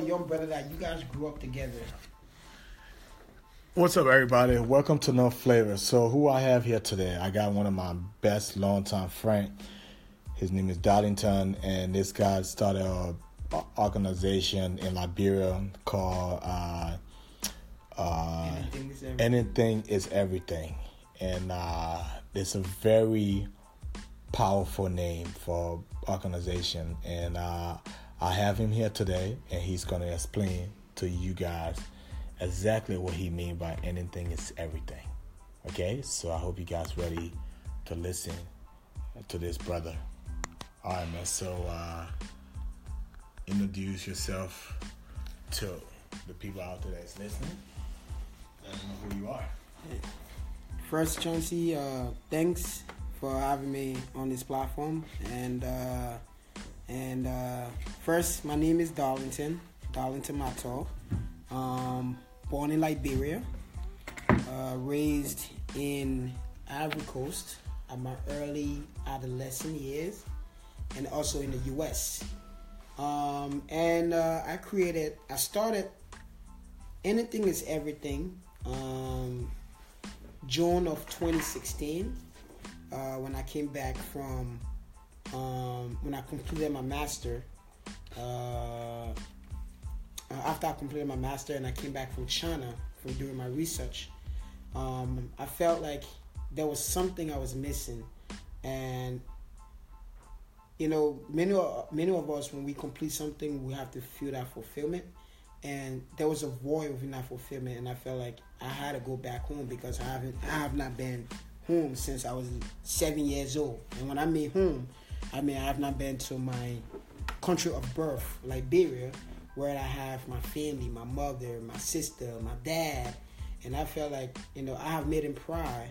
a young brother that you guys grew up together. What's up, everybody? Welcome to No Flavor. So, who I have here today? I got one of my best longtime friend. His name is Darlington, and this guy started a organization in Liberia called uh, uh, Anything is everything. Anything is Everything, and uh, it's a very powerful name for organization. And uh, I have him here today, and he's going to explain to you guys exactly what he mean by anything is everything. Okay, so I hope you guys ready to listen to this brother. All right, man. So uh, introduce yourself to the people out there that's listening. Let them know who you are. First, Chauncey, uh, thanks for having me on this platform. And uh, and uh, first, my name is Darlington, Darlington Mato. Um, born in Liberia, uh, raised in Ivory Coast at my early adolescent years, and also in the U.S. Um, and uh, I created, I started. Anything is everything. Um, June of 2016, uh, when I came back from, um, when I completed my master, uh, after I completed my master and I came back from China from doing my research, um, I felt like there was something I was missing, and you know, many many of us when we complete something, we have to feel that fulfillment, and there was a void within that fulfillment, and I felt like I had to go back home because I haven't, I have not been home since I was seven years old, and when I mean home, I mean I have not been to my country of birth, Liberia, where I have my family, my mother, my sister, my dad, and I felt like you know I have made him pride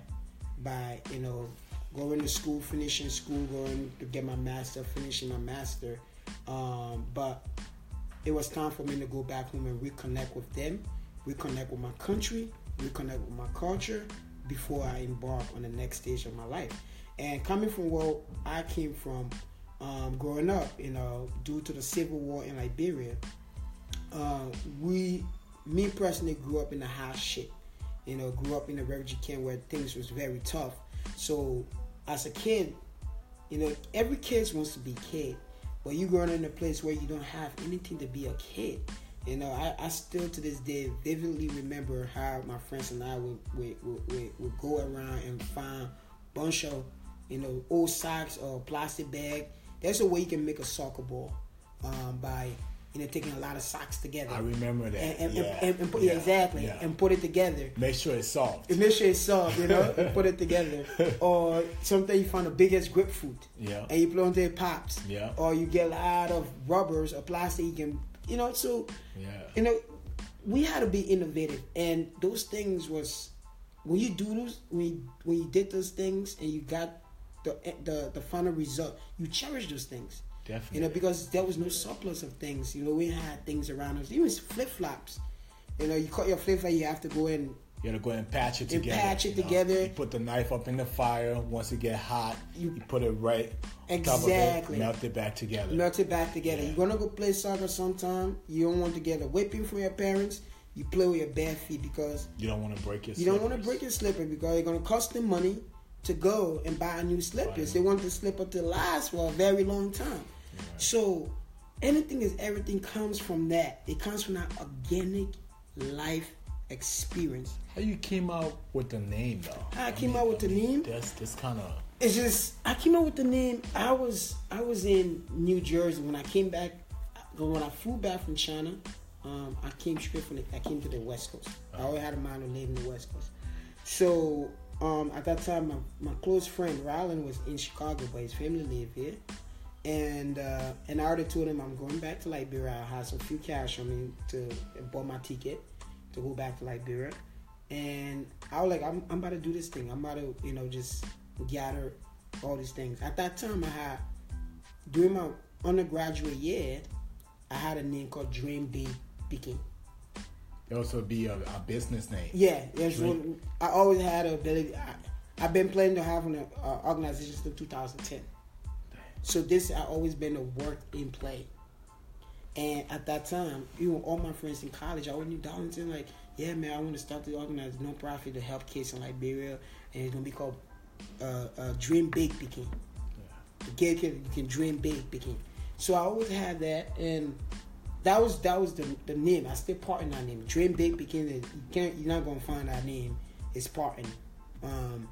by you know going to school, finishing school, going to get my master, finishing my master. Um, but it was time for me to go back home and reconnect with them, reconnect with my country, reconnect with my culture before I embark on the next stage of my life. And coming from where I came from, um, growing up, you know, due to the civil war in Liberia, uh, we, me personally, grew up in a house shit. You know, grew up in a refugee camp where things was very tough. So as a kid, you know, every kid wants to be kid, but you growing in a place where you don't have anything to be a kid. You know, I, I still to this day vividly remember how my friends and I would would, would, would, would go around and find bunch of you know old socks or plastic bag. There's a way you can make a soccer ball um, by you know taking a lot of socks together. I remember that. and, and, yeah. and, and put, yeah, exactly, yeah. and put it together. Make sure it's soft. And make sure it's soft, you know, and put it together. Or sometimes you find the biggest grapefruit, Yeah. and you put it onto it pops. Yeah. Or you get a lot of rubbers or plastic. You can, you know, so Yeah. you know, we had to be innovative, and those things was when you do those when you, when you did those things and you got the eh, the the final result, you cherish those things. Definitely. You know, because there was no surplus of things. You know, we had things around us, even flip flops. You know, you cut your flip flop, you have to go in You gotta go and patch it You together. patch it know? together. You put the knife up in the fire. Once it get hot, You- you, put it right on top of Exactly. it, melt it back together. melt it back together. Yeah. You're gonna go play soccer sometime. You don't want to get a whipping from your parents. You play with your bare feet because You don't want to break your. you don't want to break your slipper because it's gonna cost them money to go and buy new slippers. They want the slipper to last for a very long time. So anything is everything comes from that. It comes from that organic life experience. How you came out with the name though? How I came out with the name? That's that's kind of. It's just I came out with the name. I was I was in New Jersey when I came back. When I flew back from China, um, I came straight from the, I came to the West Coast. I always had a mind to live in the West Coast. So um, at that time, my, my close friend Rylan was in Chicago, but his family lived here. And uh, and I already told him I'm going back to Liberia. I had some few cash on me to buy my ticket to go back to Liberia. And I was like, I'm, I'm about to do this thing. I'm about to, you know, just gather all these things. At that time, I had, during my undergraduate year, I had a name called Dream Big Speaking. It also be a, a business name. Yeah, there's Dream- one. I always had a ability. I, I've been planning to have an uh, organization since 2010. So this I always been a work in play, And at that time, even all my friends in college, I went to Darlington. Like, yeah, man, I want to start to organize non-profit to help kids in Liberia, and it's gonna be called uh, uh, Dream Big Peking. The kid can, you can dream big, Peking. So I always had that, and that was that was the the name. I still part in that name. Dream Big Peking. You can't. You're not gonna find that name. It's parting. Um,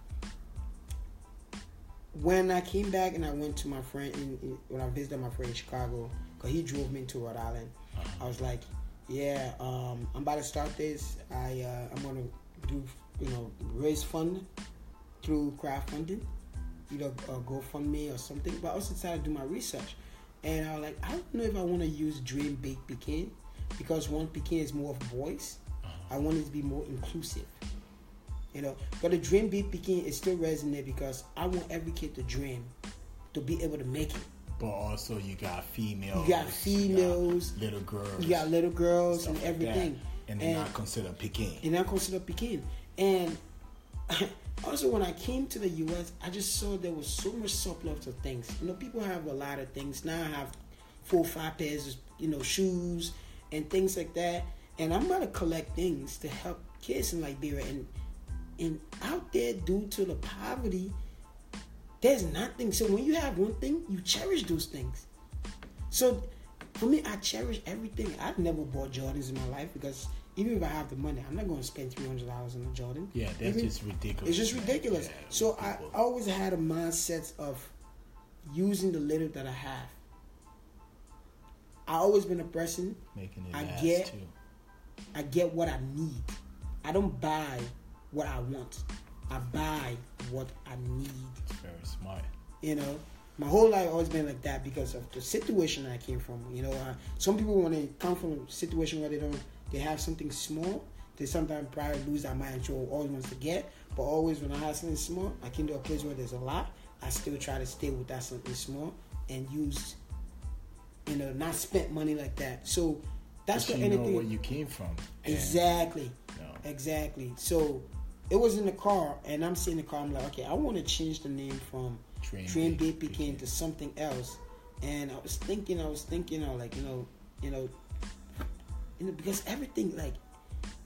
when I came back and I went to my friend in, in, when I visited my friend in Chicago, cause he drove me to Rhode Island. I was like, yeah, um, I'm about to start this. I uh, I'm gonna do you know raise fund through crowdfunding, either uh, GoFundMe or something. But I also decided to do my research, and I was like, I don't know if I want to use Dream Big Peking because one Peking is more of voice. Uh-huh. I want it to be more inclusive. You know, but the dream big Peking is still resonant because I want every kid to dream, to be able to make it. But also, you got females. You got females, you got little girls. You got little girls and everything. that. and they're And- not considered Peking. and I consider Peking. And also, when I came to the US, I just saw there was so much surplus of things. You know, people have a lot of things. Now I have four, five pairs of, you know, shoes and things like that. And I'm to collect things to help kids in Liberia. And, and out there, due to the poverty, there's nothing. So when you have one thing, you cherish those things. So for me, I cherish everything. I've never bought Jordans in my life because even if I have the money, I'm not going to spend three hundred dollars on a Jordan. Yeah, that's Even- just ridiculous. It's just ridiculous. Yeah, so I always had a mindset of using the little that I have. I always been a person. making it I get- too. I get what I need. I don't buy what I want. I buy what I need. It's very smart. You know, my whole life always been like that because of the situation I came from. You know, uh, some people when they come from a situation where they don't, they have something small, they sometimes probably lose their mind. So always wants to get, but always when I have something small, I came to a place where there's a lot. I still try to stay with that something small and use, you know, not spend money like that. So that's But what you anything. know where you came from. Exactly. know, Exactly. So it was in the car, and I'm sitting in the car. I'm like, okay, I want to change the name from Train, Big Big to something else. And I was thinking, I was thinking, I was like, you know, you know, you know, because everything, like,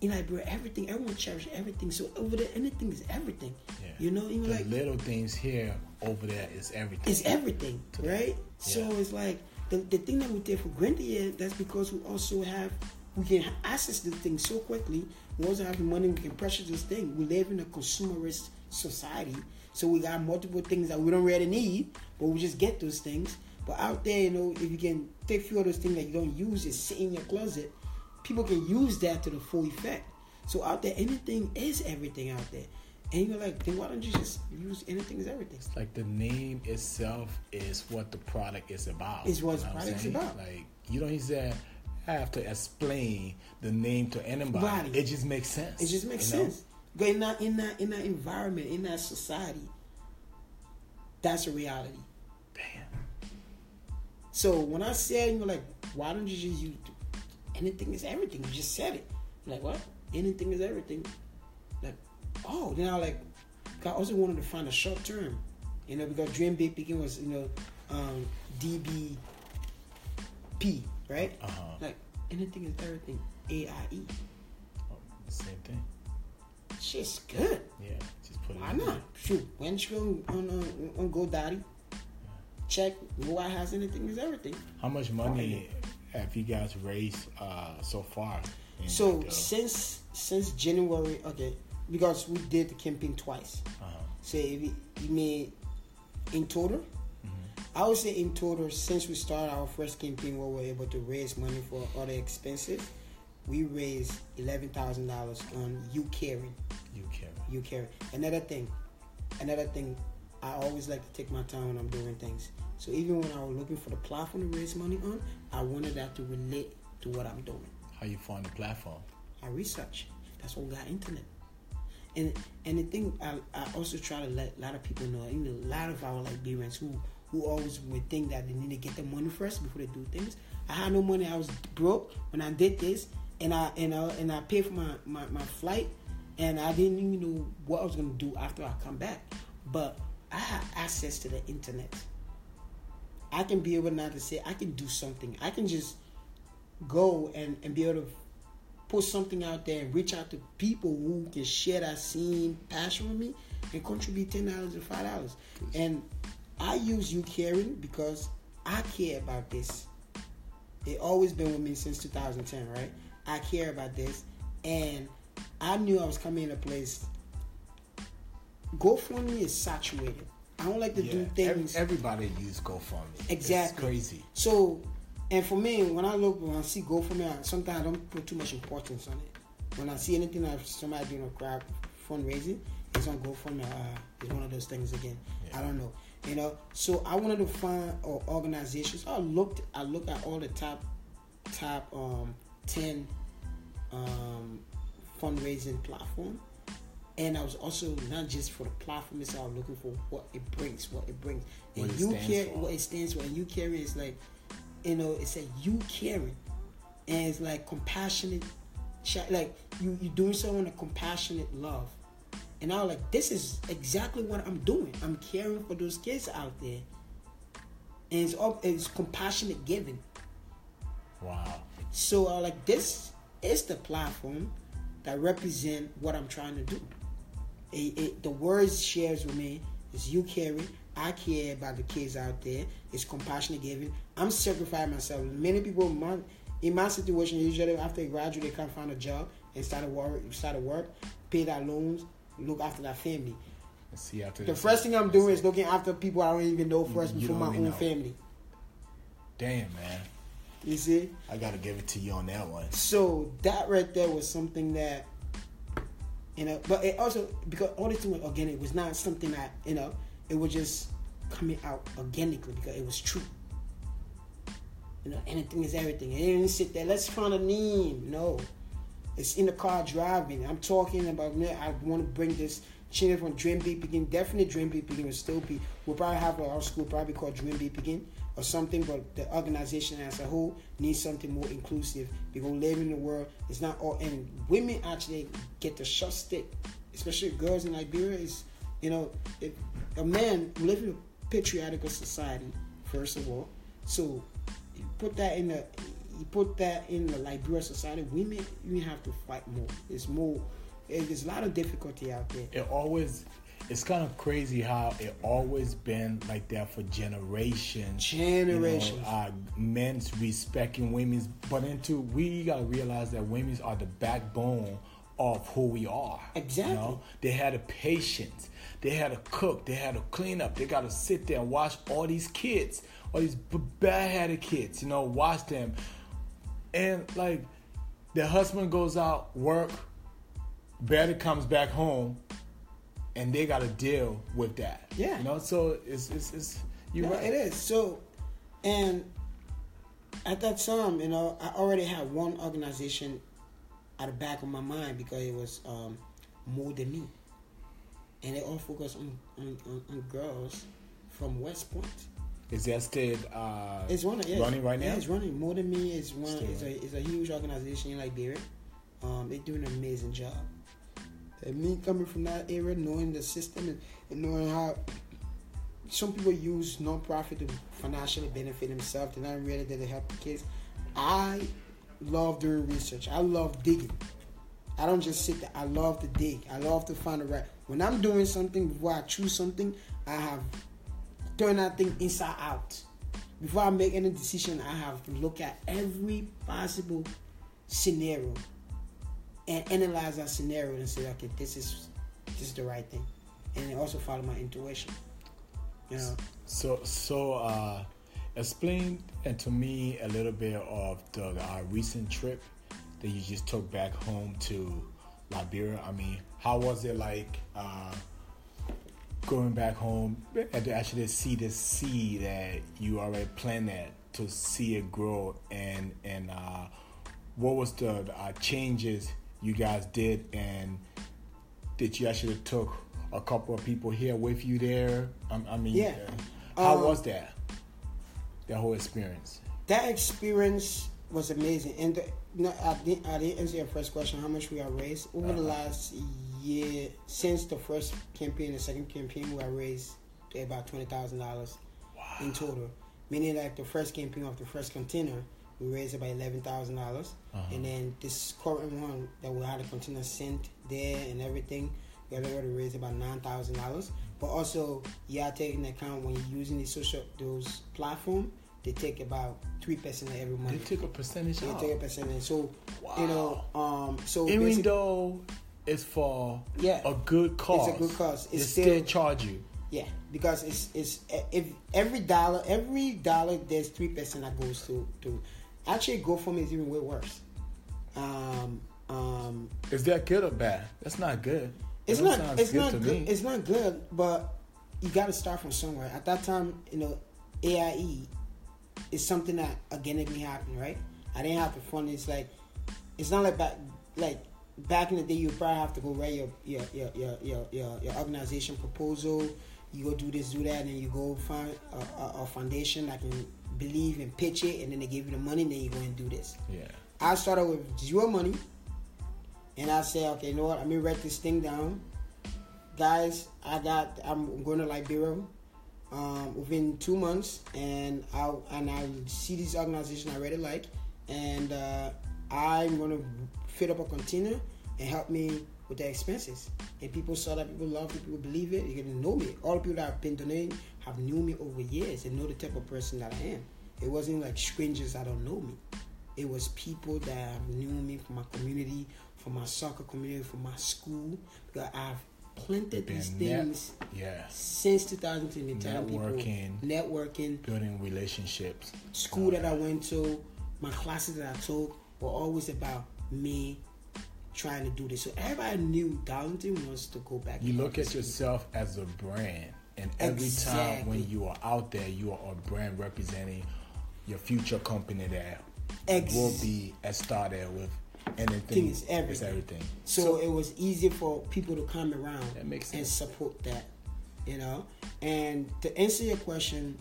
in Liberia, everything, everyone cherishes everything. So over there, anything is everything. Yeah. You know, even the like little things here, over there is everything. it's everything, right? So it's like the, the thing that we take for granted here, that's because we also have we can access the things so quickly. We also have the money, we can purchase this thing. We live in a consumerist society. So we got multiple things that we don't really need, but we just get those things. But out there, you know, if you can take a few of those things that you don't use, it sit in your closet, people can use that to the full effect. So out there, anything is everything out there. And you're like, then why don't you just use anything is everything? like the name itself is what the product is about. Is what You the know product's saying? about. Like you don't even have to explain the name to anybody. Right. It just makes sense. It just makes know? sense. But in that in that in that environment, in that society, that's a reality. Damn. So when I said, you're like, why don't you just use anything is everything? You just said it. I'm like what? Anything is everything. Like, oh, then I like. I also wanted to find a short term, you know, because Dream Big Peking was, you know, um, DBP, right? Uh-huh. Like anything is everything. A I E. Oh, same thing. Shit's good. Yeah. Just put it. Why not? Shoot, you on on, on, GoDaddy, check who I has anything is everything. How much money have you guys raised uh, so far? So the- since since January, okay, because we did the campaign twice. uh-huh. So if you, you mean in total, Mm-hmm. I would say in total since we started our first campaign where we were able to raise money for other expenses, we raised eleven thousand dollars on YouCaring. you care. you carry. Another thing, another thing, I always like to take my time when I'm doing things. So even when I was looking for the platform to raise money on, I wanted that to relate to what I'm doing. How you find the platform? I research. That's what we got internet. And and the thing I, I also try to let a lot of people know, know, a lot of our Liberians who who always would think that they need to get the money first before they do things. I had no money. I was broke when I did this, and I and I and I paid for my, my, my flight, and I didn't even know what I was gonna do after I come back. But I have access to the internet. I can be able now to say I can do something. I can just go and, and be able to put something out there and reach out to people who can share that same passion with me and contribute ten dollars or five dollars. And I use YouCaring because I care about this. It always been with me since 2010, right? I care about this, and I knew I was coming in a place. GoFundMe is saturated. I don't like to Yeah, do things. everybody use GoFundMe. Exactly. It's crazy. So, and for me, when I look, when I see GoFundMe, I, sometimes I don't put too much importance on it. When I see anything that somebody doing a crowd fundraising, it's on GoFundMe. Uh, it's one of those things again. Yeah. I don't know, you know. So I wanted to find uh, organizations. I looked, I looked at all the top, top um, ten um, fundraising platform, and I was also not just for the platform itself. I was looking for what it brings, what it brings. What and it you care for. what it stands for. And YouCaring is like, you know, it's a YouCaring, and it's like compassionate, like you you doing so in a compassionate love. And I was like, this is exactly what I'm doing. I'm caring for those kids out there, and it's all it's compassionate giving. Wow. So I was like, this is the platform that represent what I'm trying to do. It, it, the words shares with me is YouCaring. I care about the kids out there. It's compassionate giving. I'm sacrificing myself. Many people in my, in my situation usually after they graduate they can't find a job and start to work, start to work, pay their loans, look after their family. See after The first thing I'm doing is looking after people I don't even know first You before my own know. family. Damn, man. You see? I gotta give it to you on that one. So that right there was something that, you know, but it also because all this thing was organic was not something that you know it was just coming out organically because it was true. You know, anything is everything. It didn't sit there. Let's find a name. No, it's in the car driving. I'm talking about. Man, I want to bring this change from Dream Big Begin. Definitely Dream Big Begin will still be. We'll probably have our school probably called Dream Big Begin or something. But the organization as a whole needs something more inclusive. Because live in the world, it's not all. And women actually get the short stick, especially girls in Liberia. Is you know, if a man live in a patriarchal society first of all, so you put that in the you put that in the Liberia society, women you have to fight more. It's more. There's a lot of difficulty out there. It always, it's kind of crazy how it always been like that for generations. Generations. You know, uh, men's respecting women's, but into we gotta realize that women's are the backbone of who we are. Exactly. You know? They had a patience. They had to cook. They had to clean up. They got to sit there and watch all these kids, all these b- bad-headed kids. You know, watch them, and like, the husband goes out work, barely comes back home, and they got to deal with that. Yeah. You know, so it's it's, it's No, right. It is. So, and at that time, you know, I already had one organization at the back of my mind because it was um, more than me, and they all focused on on, on, on girls from West Point. Is that still uh, It's running. Yeah, running right yeah, now? it's running. More than me is one. It's a it's a huge organization in Liberia. Um, they're doing an amazing job. And me coming from that area, knowing the system and, and knowing how some people use non-profit to financially benefit themselves, they're not really there to help the kids. I love doing research. I love digging. I don't just sit there. I love to dig. I love to find the right. When I'm doing something, before I choose something, I have turned that thing inside out. Before I make any decision, I have to look at every possible scenario and analyze that scenario and say, okay, this is this is the right thing, and also follow my intuition. You know, So, so uh, explain and to me a little bit of the uh, recent trip that you just took back home to Liberia. I mean, how was it like uh, going back home and to actually see the seed that you already planted to see it grow and and uh, what was the uh, changes you guys did and did you actually took a couple of people here with you there? I, I mean, Yeah. uh, how Um, was that? That whole experience. that experience was amazing. And the, no, I didn't, I didn't answer your first question. How much we have raised over the Uh-huh. last year since the first campaign, the second campaign, we have raised about twenty thousand dollars in total. Meaning, like the first campaign of the first container, we raised about eleven thousand dollars, Uh-huh. and then this current one that we had a container sent there and everything, we have already raised about nine thousand dollars. But also, you have to take into account when you're using the social those platform, they take about three percent of every money. They month. took a percentage They off. take a percentage. So you know, um, so Even though it's for Yeah. a good cause, It's a good cause. they It's still still- charge you. Yeah, because it's it's if every dollar every dollar there's three percent that goes to to actually GoFundMe is even way worse. Um, um, Is that good or bad? That's not good. it's That not it's not good. me. It's not good, but you got to start from somewhere. At that time, you know, AIE is something that again it organically happened, right? I didn't have to fund. It's like it's not like back like back in the day. You probably have to go write your your your your your, your, your organization proposal. You go do this, do that, and you go find a, a, a foundation that can believe and pitch it, and then they give you the money, and then you go and do this. yeah. I started with zero money, and I said, okay, you know what? Let me write this thing down, guys. I got. I'm going to Liberia um, within two months, and I and I see this organization I really like, and uh, I'm going to fit up a container and help me with the expenses. And people saw that, people love it, people believe it. You can know me. All the people that have been donating have knew me over years and know the type of person that I am. It wasn't like strangers that don't know me. It was people that knew me from my community, from my soccer community, from my school. Because I've planted these net- things Yeah. since 2020. telling Networking. people networking, Building relationships. school that I went to, my classes that I took were always about me trying to do this. So everybody knew Darlington wants to go back. You look at school. yourself as a brand, and every time when you are out there, you are a brand representing your future company that Ex- will be a star there with anything. Thing is It's everything. everything. So, it was easy for people to come around and support that, you know. And to answer your question,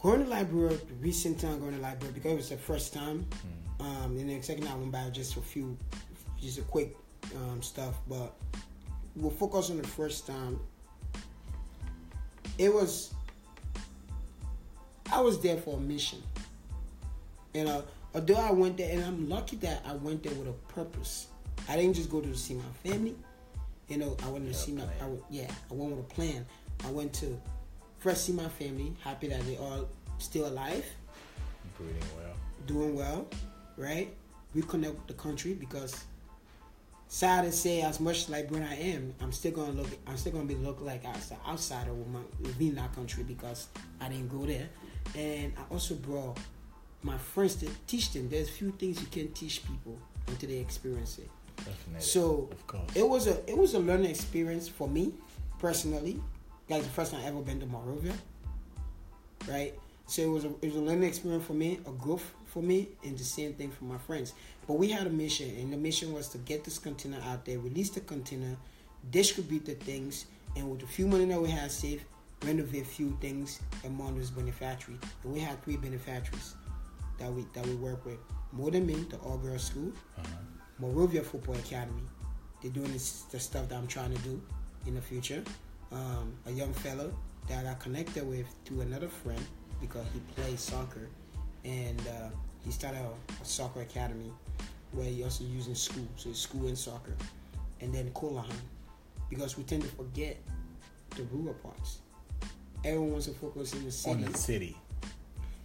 going to Liberia, the recent time going to Liberia because it was the first time. Hmm. Um, and then second time I went by just a few, just a quick um, stuff, but we'll focus on the first time. It was. I was there for a mission. You uh, know, although I went there, and I'm lucky that I went there with a purpose. I didn't just go to see my family. You know, I wanted to see my. I, yeah, I went with a plan. I went to first see my family, happy that they all still alive, Breathing well. doing well, right? Reconnect with the country because sad to say, as much like when I am, I'm still gonna look. I'm still gonna be look like outside outsider with my within that country because I didn't go there, and I also brought my friends to teach them. There's few things you can teach people until they experience it. Definitely. So of course. it was a it was a learning experience for me personally. Like the first time I ever been to Monrovia, right? So it was a it was a learning experience for me, a growth for me, and the same thing for my friends. But we had a mission, and the mission was to get this container out there, release the container, distribute the things, and with the few money that we had saved, renovate a few things among those beneficiaries. And we had three beneficiaries that we that we work with. More than me, the all girls school, Uh-huh. Monrovia Football Academy. They're doing this, the stuff that I'm trying to do in the future. Um, a young fellow that I connected with through another friend because he plays soccer, and uh, he started a, a soccer academy where he also using school, so it's school and soccer, and then Kolahun, because we tend to forget the rural parts. Everyone wants to focus in the city. On the city.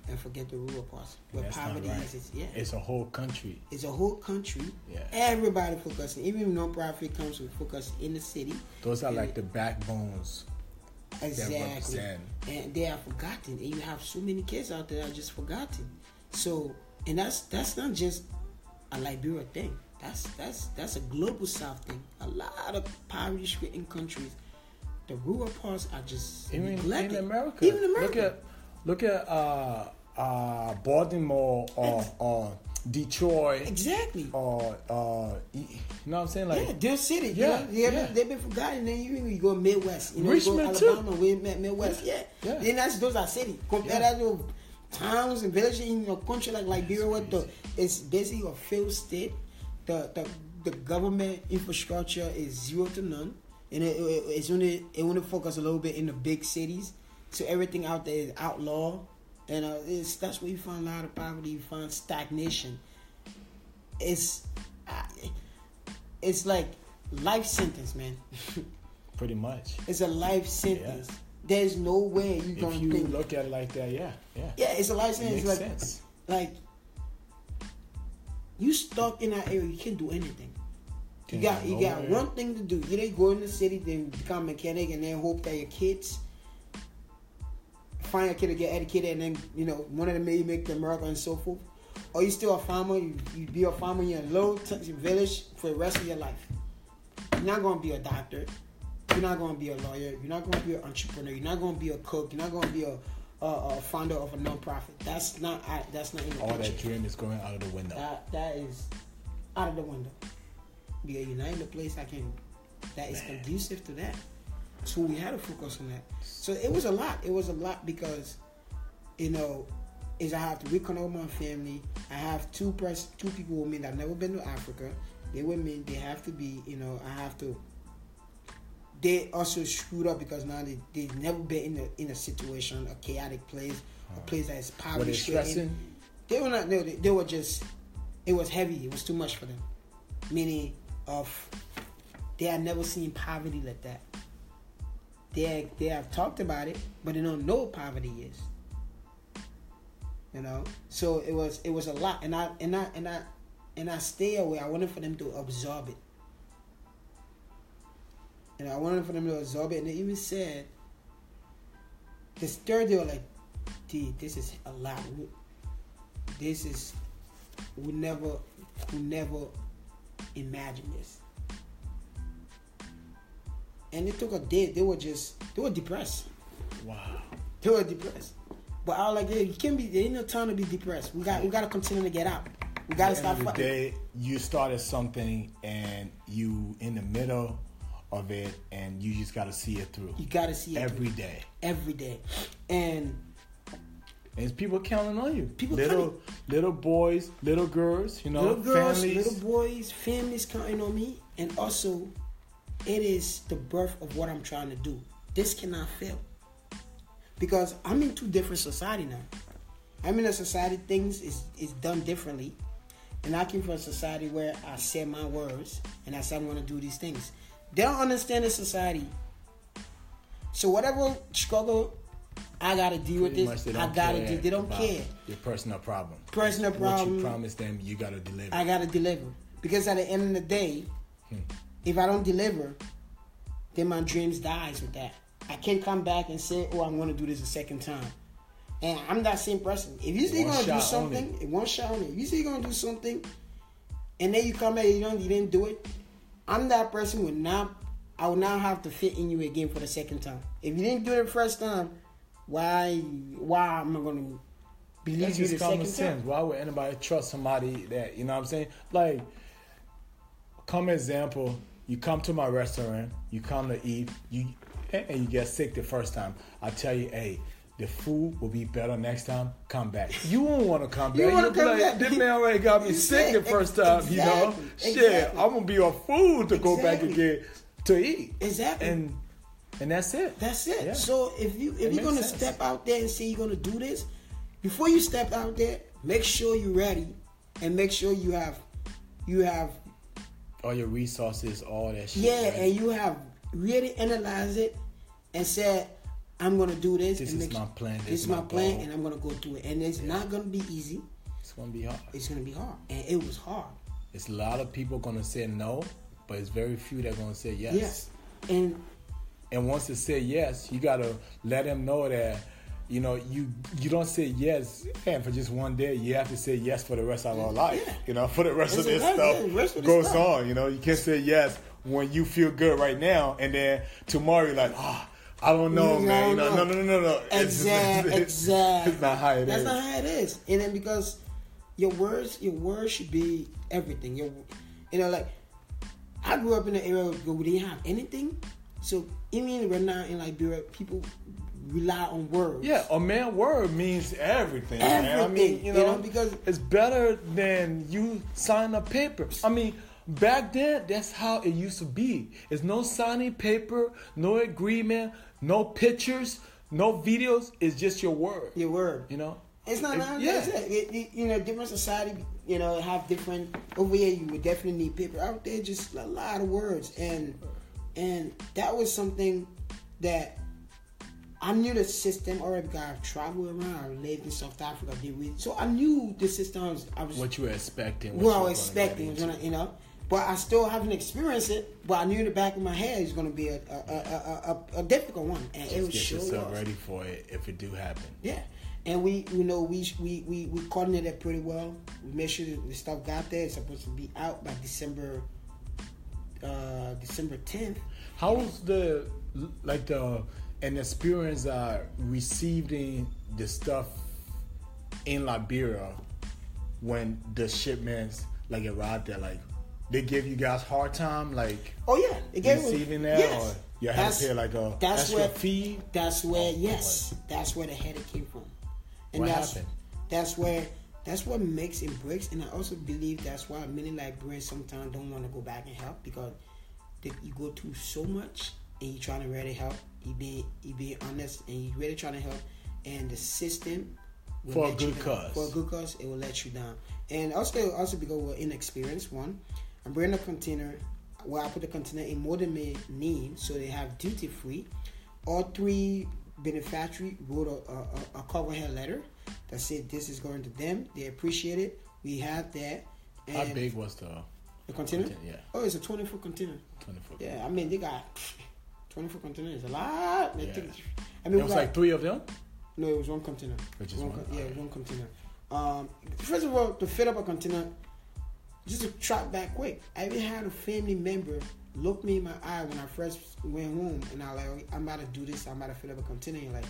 and forget the rural parts where poverty right. is. It's, yeah, It's a whole country. it's a whole country. Yeah. Everybody focusing, even non-profit comes with focus in the city. Those are And like the backbones Exactly. And they are forgotten. And you have so many kids out there that are just forgotten. So, and that's that's not just a Liberia thing. That's that's that's a global South thing. A lot of poverty-stricken countries, the rural parts are just Even neglected. in America. Even America. Look at look at uh uh Baltimore or or Detroit exactly. or uh you know what I'm saying? Like yeah, their city. Yeah, Yeah, yeah, yeah. they've been forgotten. Then you, you go Midwest, you know, Richmond, you too. go Alabama, we Mid- Midwest. Yeah, Yeah. Then that's those are city. Compare Yeah. to towns and villages in a country like Liberia, what the it's basically a failed state. The the the government infrastructure is zero to none, and it, it, it's only it only focus a little bit in the big cities. So everything out there is outlaw. And uh, it's that's where you find a lot of poverty. You find stagnation. It's it's like life sentence, man. Pretty much. It's a life sentence. Yeah. There's no way you gonna. You think, look at it like that, yeah, yeah. Yeah, it's a life sentence. It like, sense. like you stuck in that area, you can't do anything. You got you got one thing to do. You either go in the city, then become a mechanic, and then hope that your kids find a kid to get educated, and then you know one of them may make the America and so forth. Or you still a farmer. You, you be a farmer in your little t- village for the rest of your life. You're not gonna be a doctor. You're not gonna be a lawyer. You're not gonna be an entrepreneur. You're not gonna be a cook. You're not gonna be a a, a founder of a nonprofit. That's not. That's not. In All that dream is going out of the window. That that is out of the window be a united place I can that is Man. conducive to that. So we had to focus on that. So it was a lot. It was a lot because, you know, is I have to reconnect with my family. I have two pers- two people with me that never been to Africa. They with me. They have to be. You know, I have to. They also screwed up because now they they've never been in a in a situation, a chaotic place, a uh-huh. place that is poverty. Were they stressing? They were not. No, they, they were just. It was heavy. It was too much for them. Many of they have never seen poverty like that. They they have talked about it, but they don't know what poverty is. You know, so it was it was a lot, and I and I and I and I stay away. I wanted for them to absorb it, and I wanted for them to absorb it. And they even said, this third they were like, "Dude, this is a lot. This is we never we never imagine this. And it took a day. They were just they were depressed. Wow. They were depressed. But I was like, hey, you can't be. There ain't no time to be depressed. We got we got to continue to get out. We got to stop fighting. Day you started something and you in the middle of it, and you just got to see it through. You got to see it every through. day. Every day, and and people counting on you. People little little boys, little girls, you know, little girls, families. little boys, families counting on me, and also, it is the birth of what I'm trying to do. This cannot fail because I'm in two different society now. I'm in a society things is is done differently, and I came from a society where I said my words and I said I'm going to do these things. They don't understand the society. So whatever struggle I gotta deal Pretty with this. I gotta do. They don't care. Your personal problem. Personal problem. What you promise them, you gotta deliver. I gotta deliver because at the end of the day, hmm. if I don't deliver, then my dreams dies with that. I can't come back and say, "Oh, I'm gonna do this a second time." And I'm that same person. If you say you're gonna do something, only. one shot on it. If you say you're gonna do something, and then you come back, you don't, you didn't do it. I'm that person who would not, I will not have to fit in you again for the second time. If you didn't do it the first time, why? Why am I going to believe That's you the common sense. Time? Why would anybody trust somebody that you know? what I'm saying like, come example. You come to my restaurant. You come to eat. You and you get sick the first time. I tell you, hey, the food will be better next time. Come back. You won't want to come back. You want to come like, back. This man already got me sick the first time. Exactly. You know, exactly. shit. I'm gonna be a fool to exactly. go back again to eat. Exactly. And and that's it. That's it. Yeah. So if you if you're gonna sense. step out there and say you're gonna do this, before you step out there, make sure you're ready and make sure you have you have all your resources, all that shit. Yeah, right? and you have really analyzed it and said, I'm gonna do this. This is my plan. This, is my, plan, and I'm gonna go through it. And it's yeah. not gonna be easy. It's gonna be hard. It's gonna be hard, and it was hard. It's a lot of people gonna say no, but it's very few that gonna say yes. Yes, and and once they say yes, you gotta let them know that you know you you don't say yes and for just one day. You have to say yes for the rest of our life. Yeah. You know, for the rest of this stuff of goes stuff. on. You know, you can't say yes when you feel good right now, and then tomorrow you're like, ah. Oh, I don't know, no, man. No, no, no, no, no. Exactly, exactly. It's not how it That's is. not how it is. And then because your words, your words should be everything. Your, you know, like I grew up in an area where we didn't have anything, so even right now in Liberia, people rely on words. Yeah, a man word means everything. Everything. Man. I mean, you know, you know, because it's better than you sign a paper. I mean, back then that's how it used to be. It's no signing paper, no agreement, no pictures, no videos. It's just your word. Your word. You know. It's not. It- not yeah. It, you know, different society. You know, have different. Over here, you would definitely need paper. Out there, just a lot of words, and and that was something that I knew the system already. Because I've traveled around. I lived in South Africa. Did we? So I knew the system. I was What you were expecting. what you I were was expecting, gonna, you know, but I still haven't experienced it. But I knew in the back of my head it's going to be a a, a, a, a, difficult one, and it Just was get sure yourself was. ready for it if it do happen. Yeah, and we, you know, we we we we coordinated pretty well. We made sure the stuff got there. It's supposed to be out by December, uh, December tenth. How was the like the an experience uh receiving the stuff in Liberia when the shipments like arrived there? Like they give you guys hard time, like Oh yeah, it gave me- receiving that, yes. or you had That's- to pay like a that's extra where- fee. That's where Oh, yes, that's where the headache came from, and What that's happened? that's where that's what makes and breaks. And I also believe that's why many Liberians sometimes don't want to go back and help because they, you go through so much and you're trying to really help. You be you be honest and you really trying to help, and the system For a good cause. For a good cause, it will let you down. And also also because we're inexperienced. One, I'm bringing a container where I put the container in more than my name, so they have duty free. All three beneficiary wrote a, a, a cover head letter that said this is going to them. They appreciate it. We have that. And How big was the the container? container? Yeah. Oh, it's a 20 foot container. twenty foot? Yeah, I mean they got 20 foot container is a lot. Yeah. I mean, It was got- like three of them. no, it was one container. Which is one one? yeah, it was Okay. one container. Um, first of all, to fill up a container, just to track back quick. I even had a family member look me in my eye when I first went home, and I like, oh, I'm about to do this. I'm about to fill up a container. And like,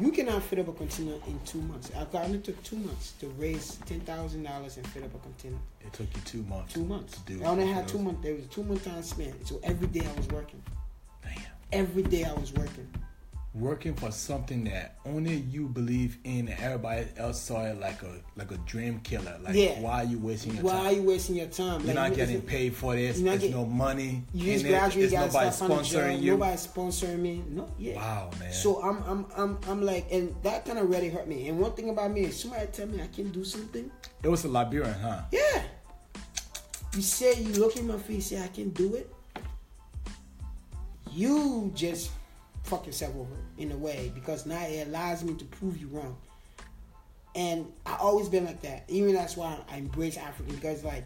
you cannot fill up a container in two months. I it took two months to raise ten thousand dollars and fill up a container. It took you two months. Two months. to do. I only had two months. There was a two month time spent. So every day I was working. Damn. Every day I was working. Working for something that only you believe in and everybody else saw it like a like a dream killer. Like Yeah. why are you wasting your Why time? are you wasting your time? You're Like, not you- getting paid for this. There's get- no money. You just in graduate, it. There's nobody stuff on the job. sponsoring you. Nobody sponsoring me. No, yeah. Wow, man. So I'm, I'm, I'm, I'm like, and that kind of really hurt me. And one thing about me is, somebody tell me I can do something. It was a Liberian, huh? Yeah. You say you look in my face, say I can do it. You just fuck yourself over in a way because now it allows me to prove you wrong. And I always been like that. Even that's why I embrace African because like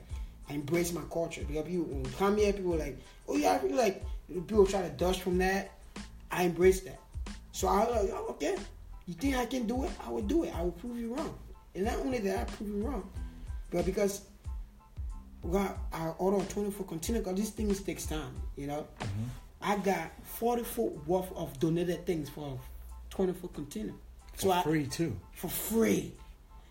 I embrace my culture. Because people when come here, people like, oh yeah, African like people try to dodge from that. I embrace that. So I was like, oh, okay. You think I can do it? I will do it. I will prove you wrong. And not only that I prove you wrong, but because we got our order 20 foot container because these things takes time, you know. Mm-hmm. I got 40 foot worth of donated things for a 20 foot container. For I, free too. for free.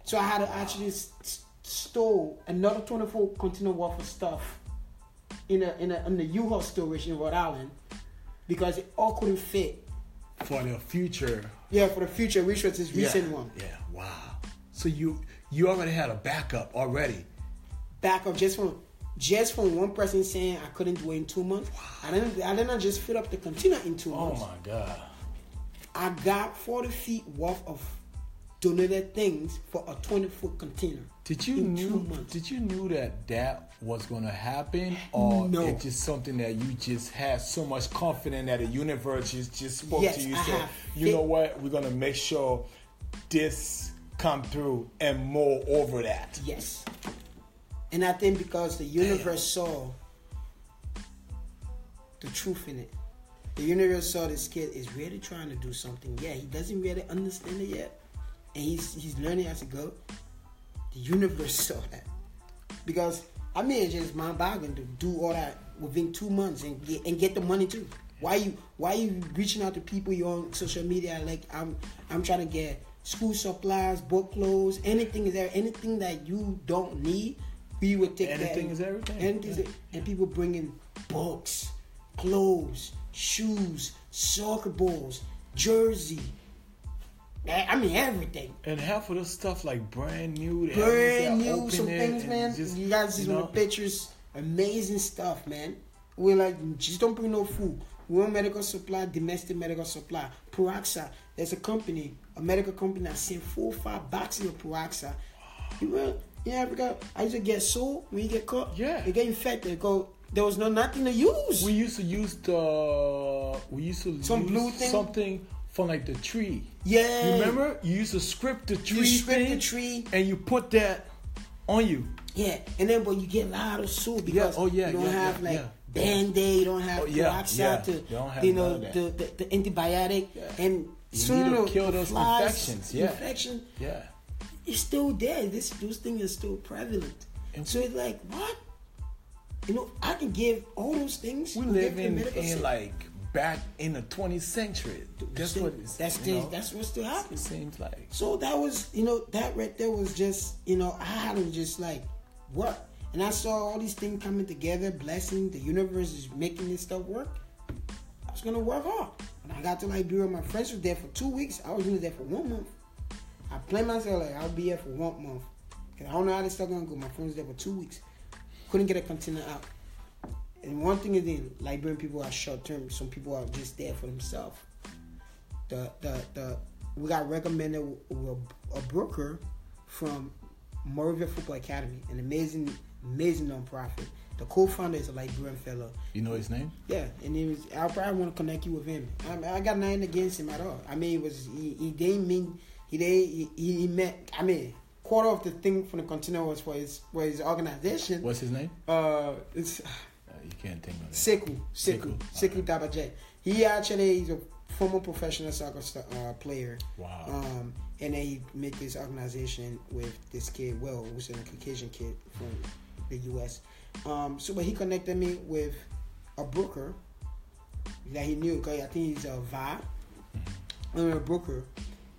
So I had to actually s- s- store another 24 container worth of stuff in a in a in the U-Haul storage in Rhode Island because it all couldn't fit. For the future. Yeah, for the future, which was this recent yeah. one. Yeah. Wow. So you you already had a backup already. Back up just from just from one person saying I couldn't do it in two months. I didn't I didn't just fill up the container in two Oh months. Oh my god. I got 40 feet worth of donated things for a 20 foot container. Did you knew? months. Did you knew that that was gonna happen, or No. it's just something that you just had so much confidence that the universe just just spoke Yes, to you? I Said, you know what? We're gonna make sure this come through and more over that. Yes. And I think because the universe saw the truth in it. The universe saw this kid is really trying to do something. Yeah, he doesn't really understand it yet. And he's he's learning as he go. The universe saw that. Because I mean it's just mind boggling to do all that within two months and get and get the money too. Why you why you reaching out to people you on social media like I'm I'm trying to get school supplies, book clothes, anything is there, anything that you don't need, we would take Anything that. is everything. Anything Yeah. and people bringing books, clothes, shoes, soccer balls, jersey. I I mean everything. And half of the stuff like brand new. Brand new, some things, man. just, you guys see you know, the pictures, amazing stuff, man. We're like, just don't bring no food. World Medical Supply, Domestic Medical Supply, Peroxa. There's a company, a medical company that sent four or five boxes of Peroxa. You were in Africa. I used to get sore when you get caught. Yeah. You get infected. Go. There was no nothing to use. We used to use the we used to Some use blue thing? something from like the tree. yeah. You remember? You used to script the tree. You strip the tree. and you put that on you. Yeah, and then but you get a lot of soup because oh, yeah, you don't yeah, have yeah, like yeah. Band Aid, you don't have Oh, yeah, peroxide yeah. to You don't have you know the, the, the antibiotic Yeah. and You soon need to kill those flies, infections, yeah. Infection Yeah. It's still there. This those things are still prevalent. And- so it's like what? You know, I can give all those things. We live in in like back in the 20th century. That's Still- what it's, that's know, that's what still it happens. seems like. So that was, you know, that right there was just, you know, I had to just like work. And I saw all these things coming together, blessing, the universe is making this stuff work. I was gonna work hard. When I got to Liberia, my friends were there for two weeks. I was only there for one month. I planned myself like I'll be here for one month. Cause I don't know how this stuff gonna go. My friends there for two weeks. Couldn't get a container out. And one thing is the Liberian people are short term. Some people are just there for themselves the the the we got recommended with a broker from Monrovia Football Academy, an amazing amazing nonprofit. The co-founder is a Liberian fellow. You know his name? Yeah, and he was. I probably want to connect you with him. I, I got nothing against him at all. I mean, it was he, he didn't mean he did he, he met. I mean, quarter of the thing from the container was for his for his organization. What's his name? Uh, it's Uh, you can't think of it. Sekou, Sekou, Sekou Dabajet. He actually is a former professional soccer uh, player. Wow. Um, and then he made this organization with this kid, Will, who's a Caucasian kid from the U.S. Um, so, but he connected me with a broker that he knew. Cause I think he's a VA, Mm-hmm. a broker.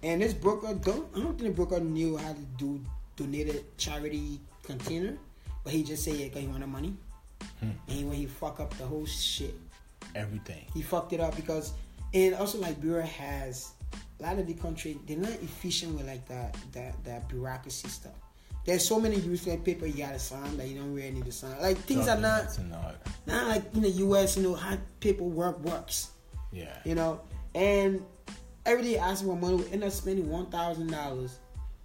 And this broker, don't I don't think the broker knew how to do donate a charity container, but he just said yeah, 'cause he wanted money. Hmm. And when he fuck up the whole shit, Everything. he fucked it up because and also Liberia has a lot of the country they're not efficient with like that that that bureaucracy stuff. There's so many useless paper you gotta sign that you don't really need to sign. Like things are not and not like in the US, you know, how people paperwork works. Yeah. You know? And every day asking for money, we end up spending one thousand dollars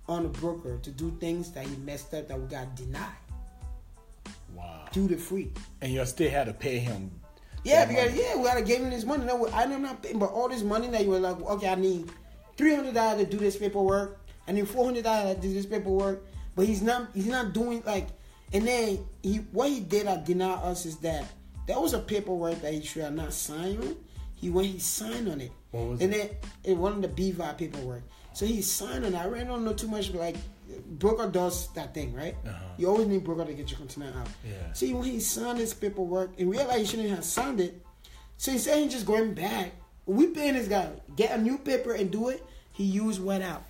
on a broker to do things that he messed up that we got denied. Wow. Due to free. And you still had to pay him. Yeah, because money. yeah, we gotta give him this money. No, I know I'm not paying, but all this money that you were like, okay, I need three hundred dollars to do this paperwork. I need four hundred dollars to do this paperwork. But he's not. He's not doing like. And then he, what he did that deny us is that there was a paperwork that he should have not signed. He when he signed on it, What was and then it of the BVI paperwork. So he signed on it. I really don't know too much. but Like broker does that thing, right? Uh-huh. You always need broker to get your container out. Yeah. See, when he signed this paperwork and realized he shouldn't have signed it, so instead of just going back, we paying this guy get a new paper and do it. He used wet out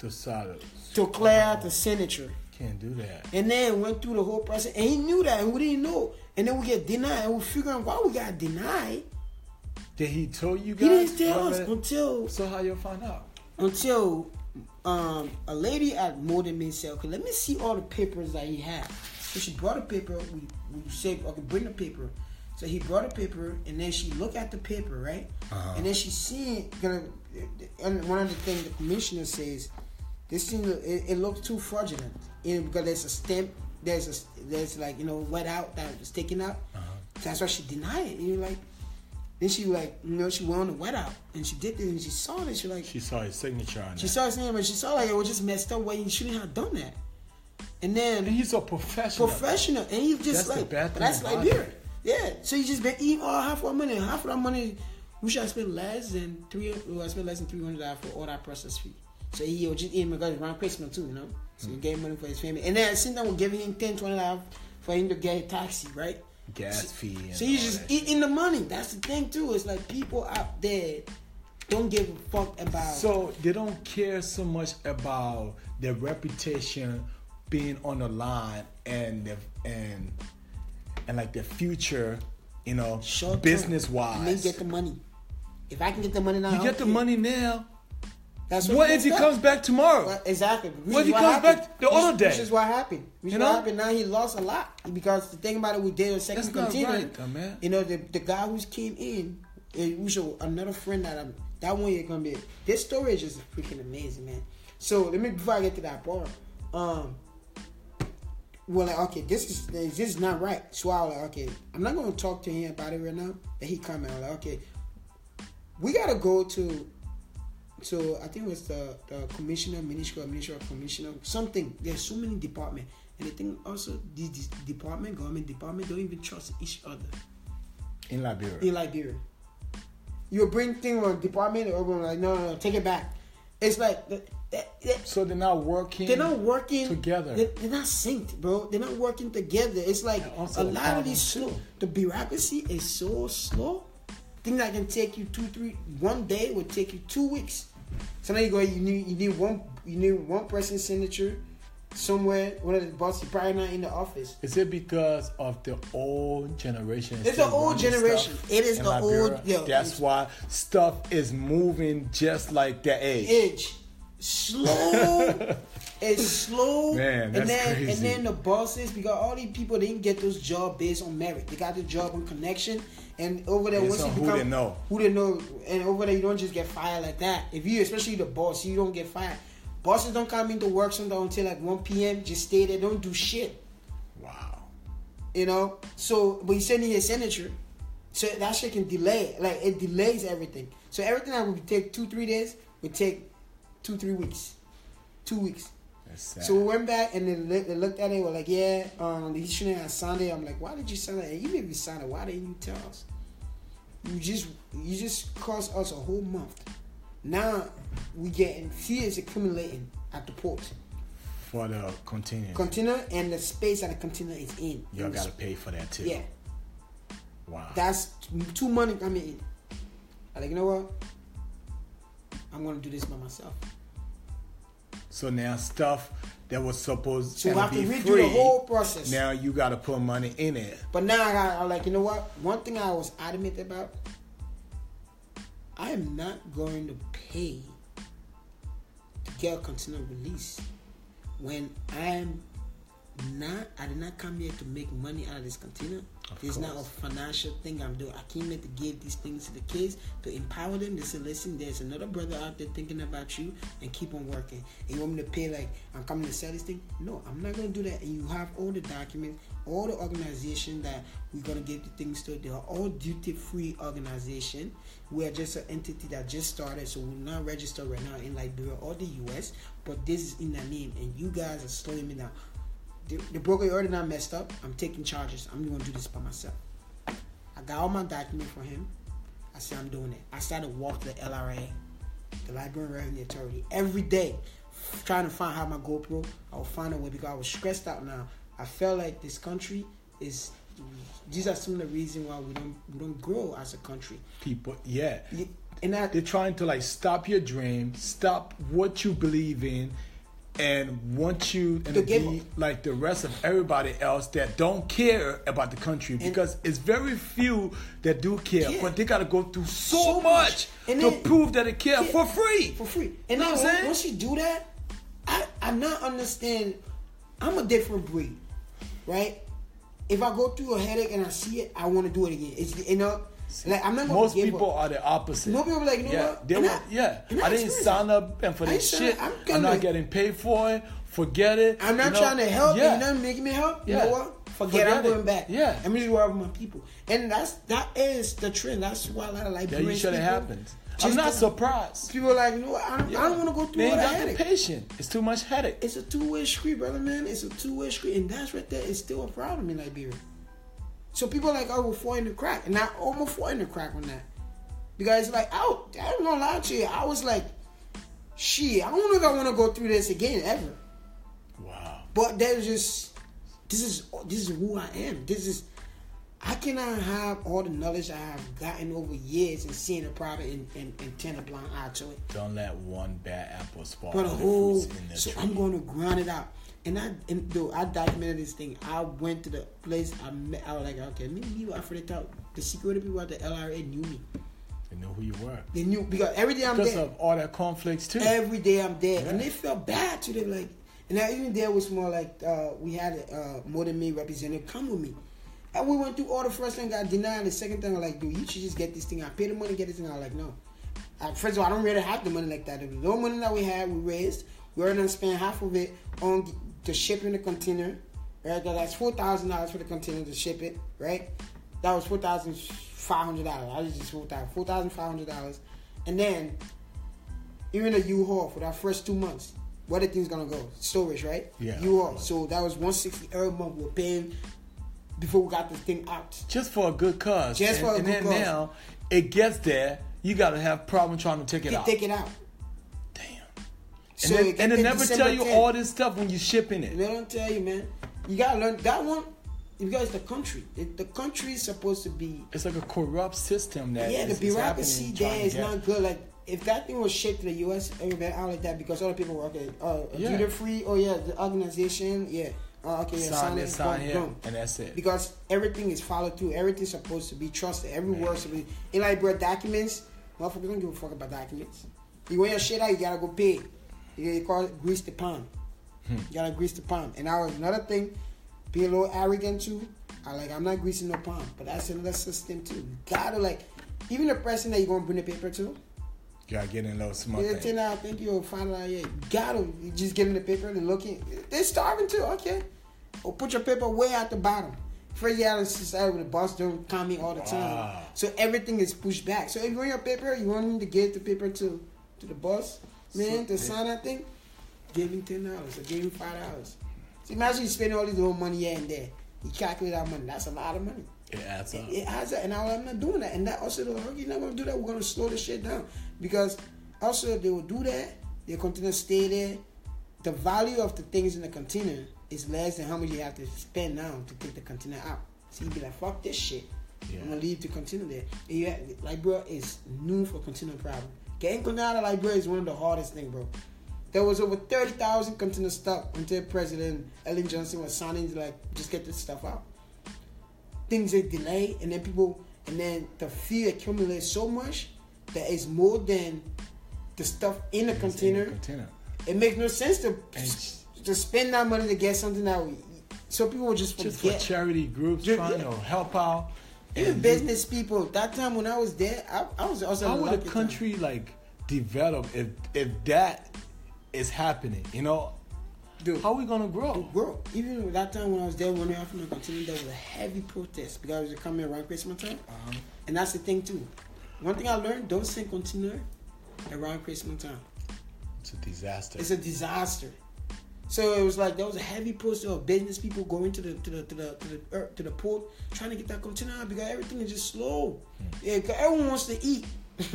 To solid. to clear out the signature, Can't do that. and then went through the whole process. And he knew that, and we didn't know. And then we get denied, and we're figuring why we got denied. Did he tell you guys? He didn't tell us already? until So how you find out? until um, a lady at Modern said, "Okay, let me see all the papers that he had." So she brought a paper. We we said, "Okay, bring the paper." So he brought a paper, and then she looked at the paper, right? Uh-huh. And then she seen gonna. And one of the things the commissioner says, this thing it, it looks too fraudulent, you know, because there's a stamp, there's a there's like you know wet out that was taken out. Uh-huh. That's why she denied it. And you're like, then she like you know she went on the wet out, and she did this, and she saw it. She like She saw his signature on she it. saw his name and she saw like it was just messed up. Why you shouldn't have done that? And then And he's a professional. professional, and he just That's the like bad thing that's Liberia. it. Yeah, so you just been eating all half of our money. Half of that money, we should have spent less than three. We I spent less than three hundred dollars for all that process fee. So he was just eating because around Christmas too, you know. So he gave money for his family, and then at the same time we're giving him 10 20 dollars for him to get a taxi, right? Gas fee. So he's just that. eating the money. That's the thing too. It's like people out there don't give a fuck about. So they don't care so much about their reputation being on the line and their, and and like their future, you know, Short business. And they wise. get the money. If I can get the money now, You get the okay. money now, That's what if he comes back tomorrow? Well, exactly. Which What if he what comes happened. back the Which- other day? Which is what happened. Which You is what happened. Now he lost a lot because the thing about it, we did a second That's right, though, man. You know, the the guy who came in, we show another friend that I'm. That one you're gonna be. This story is just freaking amazing, man. So let me before I get to that part. Um. Well, like, okay, this is this is not right. So I was like, okay, I'm not gonna talk to him about it right now. That he come in, I was like, okay, we gotta go to so I think it was the, the commissioner, minister, minister, commissioner, something. There's so many departments, and I think also these, department, government department, don't even trust each other In Liberia. in Liberia. You bring thing on department, or like, no, no, no, take it back. It's like that, that- so they're not working. they're not working together. They're, they're not synced, bro. They're not working together. It's like a lot of these slow. The bureaucracy is so slow. Things that can take you two, three, one day would take you two weeks. So now you go. You need you need one you need one person's signature somewhere. One of the bosses probably not in the office. Is it because of the old generation? It's the old generation. It is the old- yeah, That's why stuff is moving just like their age. edge. Slow. it's slow. Man, that's and then crazy. and then the bosses because all these people didn't get those jobs based on merit. They got the job on connection. And over there, once you on who become they know. who they know, and over there you don't just get fired like that. If you, especially the boss, you don't get fired. Bosses don't come into work sometimes until like 1 p.m. Just stay there, don't do shit. Wow. You know, so but you send in your signature, so that shit can delay. Like it delays everything. So everything that would take two three days would take two three weeks, two weeks. Sad. So we went back and they, they looked at it. We're like, yeah, um, he shouldn't have signed it. I'm like, why did you sign it? And even if you signed it, why didn't you tell us? You just you just cost us a whole month. Now we getting fees accumulating at the port. for the container, Container and the space that the container is in. y'all gotta pay for that too. Yeah. Wow. That's two money coming in. I'm like, you know what? I'm gonna do this by myself. So now stuff that was supposed So to have to be redo free, the whole process. now you gotta put money in it. But now I got, I'm like, you know what? One thing I was adamant about, I am not going to pay to get a container release when I'm not. I did not come here to make money out of this container. Of This is not a financial thing I'm doing. I came here to give these things to the kids to empower them. To say, listen, there's another brother out there thinking about you, and keep on working. And you want me to pay like I'm coming to sell this thing? No, I'm not gonna do that. And you have all the documents, all the organization that we're gonna give the things to. They are all duty-free organization. We are just an entity that just started, so we're not registered right now in Liberia or the U.S. But this is in the name, and you guys are slowing me down. The, the broker already not messed up. I'm taking charges. I'm gonna do this by myself. I got all my documents for him. I said I'm doing it. I started walk the LRA, the Liberia Revenue Authority, every day, trying to find how my GoPro. I will find a way because I was stressed out now. I felt like this country is. These are some of the reasons why we don't we don't grow as a country. People, yeah. And that They're trying to like stop your dream, stop what you believe in, and want you and To be like the rest of everybody else that don't care about the country because it's very few that do care, Yeah. but they got to go through so, So much, much. To then- prove that they care Yeah. for free. for free. And Know what I'm saying? once you do that, I I not understand. I'm a different breed, right? If I go through a headache and I see it, I want to do it again. It's you know, like I'm not Most people up. are the opposite. Most people are like, you know yeah, what? They want, I- yeah. I didn't sign up and for this shit. I'm I'm, not getting paid for it. Forget it. I'm not you know? trying to help. Yeah. You're not making me help. You know what? Forget, Forget I'm it. going back. Yeah. I'm just worried about my people, and that's that is the trend. That's why a lot of like Yeah, you should have happened. I'm not surprised. People are like, you know what? I don't, I don't want to go through They all that headache. patience. It's too much headache. It's a two way street, brother, man. It's a two way street, and that's right there is still a problem in Liberia. So people are like, oh, we're falling the crack, and I oh, almost fall in the crack on that because, like, oh, I, I'm gonna lie to you, I was like, shit, I don't know if I want to go through this again ever. Wow. But there's just this is this is who I am. This is I cannot have all the knowledge I have gotten over years and seeing a problem and, and, and turn a blind eye to it. Don't let one bad apple spoil But a the whole fruits in the so tree. I'm going to grind it out. And I and though I documented this thing, I went to the place I met. I was like, okay, maybe people after the top, the security people at the LRA knew me. They knew who you were. They knew because every day I'm Because there. of all that conflicts too. Every day I'm there, and they felt bad to them. Like, and I, even there was more like uh, we had uh, more than me representative come with me, and we went through all the first thing got denied. The second thing, I'm like, dude, you should just get this thing. I pay the money, get this thing. I was like, no. First of all, I don't really have the money like that. The no money that we had, we raised. We gonna spend half of it on the, the shipping the container. Right, that's four thousand dollars for the container to ship it. Right, that was four thousand five hundred dollars. I was just four thousand four thousand five hundred dollars, and then even the U-Haul for that first two months. Where the thing's gonna go? Storage, right? Yeah. U-Haul. So that was one sixty every month We're paying before we got this thing out. Just for a good cause. Just and, for a and good then cause. now it gets there, you gotta have problem trying to take it You out. take it out. Damn. So and then, and they never December tell you 10th. all this stuff when you're shipping They it. don't tell you, man. You gotta learn that one. Because the country, the, the country is supposed to be. It's like a corrupt system that yeah, the is- is bureaucracy there is get- not good. Like if that thing was shipped to the U.S. everybody out like that because other people were okay. Uh, Yeah. duty free. Oh yeah, the organization. Yeah. Uh, okay. Yeah. sign Sign this, sign boom, here, boom. and that's it. because everything is followed through. Everything's supposed to be trusted. Every word should be. In like, bro, documents. Motherfuckers don't give a fuck about documents. You want your shit out, you gotta go pay. You gotta call it grease the palm. Hmm. You gotta grease the palm. And that was another thing, be a little arrogant too. I like, I'm not greasing no palm, but that's another system too. You gotta like, even the person that you're gonna bring the paper to, You gotta get in those small yeah, things. ten out, thank you'll find out, yeah, gotta, you just get in the paper and looking. They're starving too, okay. Or put your paper way at the bottom. First, you have a society where the boss don't comment all the time. Wow. So everything is pushed back. So if you want your paper, you want him to give the paper to to the boss, man, to sign that thing, give him ten dollars or give him five dollars. So imagine you spending all this little money here and there. You calculate that money. That's a lot of money. It adds up. It, it has that, and I, I'm not doing that. And that also, the you're not gonna do that. We're gonna slow the shit down because also they will do that. They continue to stay there. The value of the things in the container is less than how much you have to spend now to take the container out. So you be like, fuck this shit. Yeah. I'm gonna leave the container there. And have, like, bro, is known for container problem. Getting container out of like, bro, is one of the hardest thing, bro. There was over thirty thousand containers stuck until President Ellen Johnson was signing to like just get this stuff out things are delayed and then people and then the fear accumulates so much that it's more than the stuff in the container. in the container. It makes no sense to And- to spend that money to get something that we, so people will just Just for charity groups Ju- trying yeah. to help out. Even business people. That time when I was there, I, I was also How would a lucky time. country like develop if if that is happening? You know, Dude, how are we gonna grow? Grow. even that time when I was there, when we were from the continent, there was a heavy protest because it was coming around Christmas time. Uh-huh. And that's the thing too. One thing I learned: don't send container around Christmas time. It's a disaster. It's a disaster. So it was like there was a heavy push of business people going to the to the to the to the, er, to the port trying to get that container out because everything is just slow. Yeah, 'cause everyone wants to eat.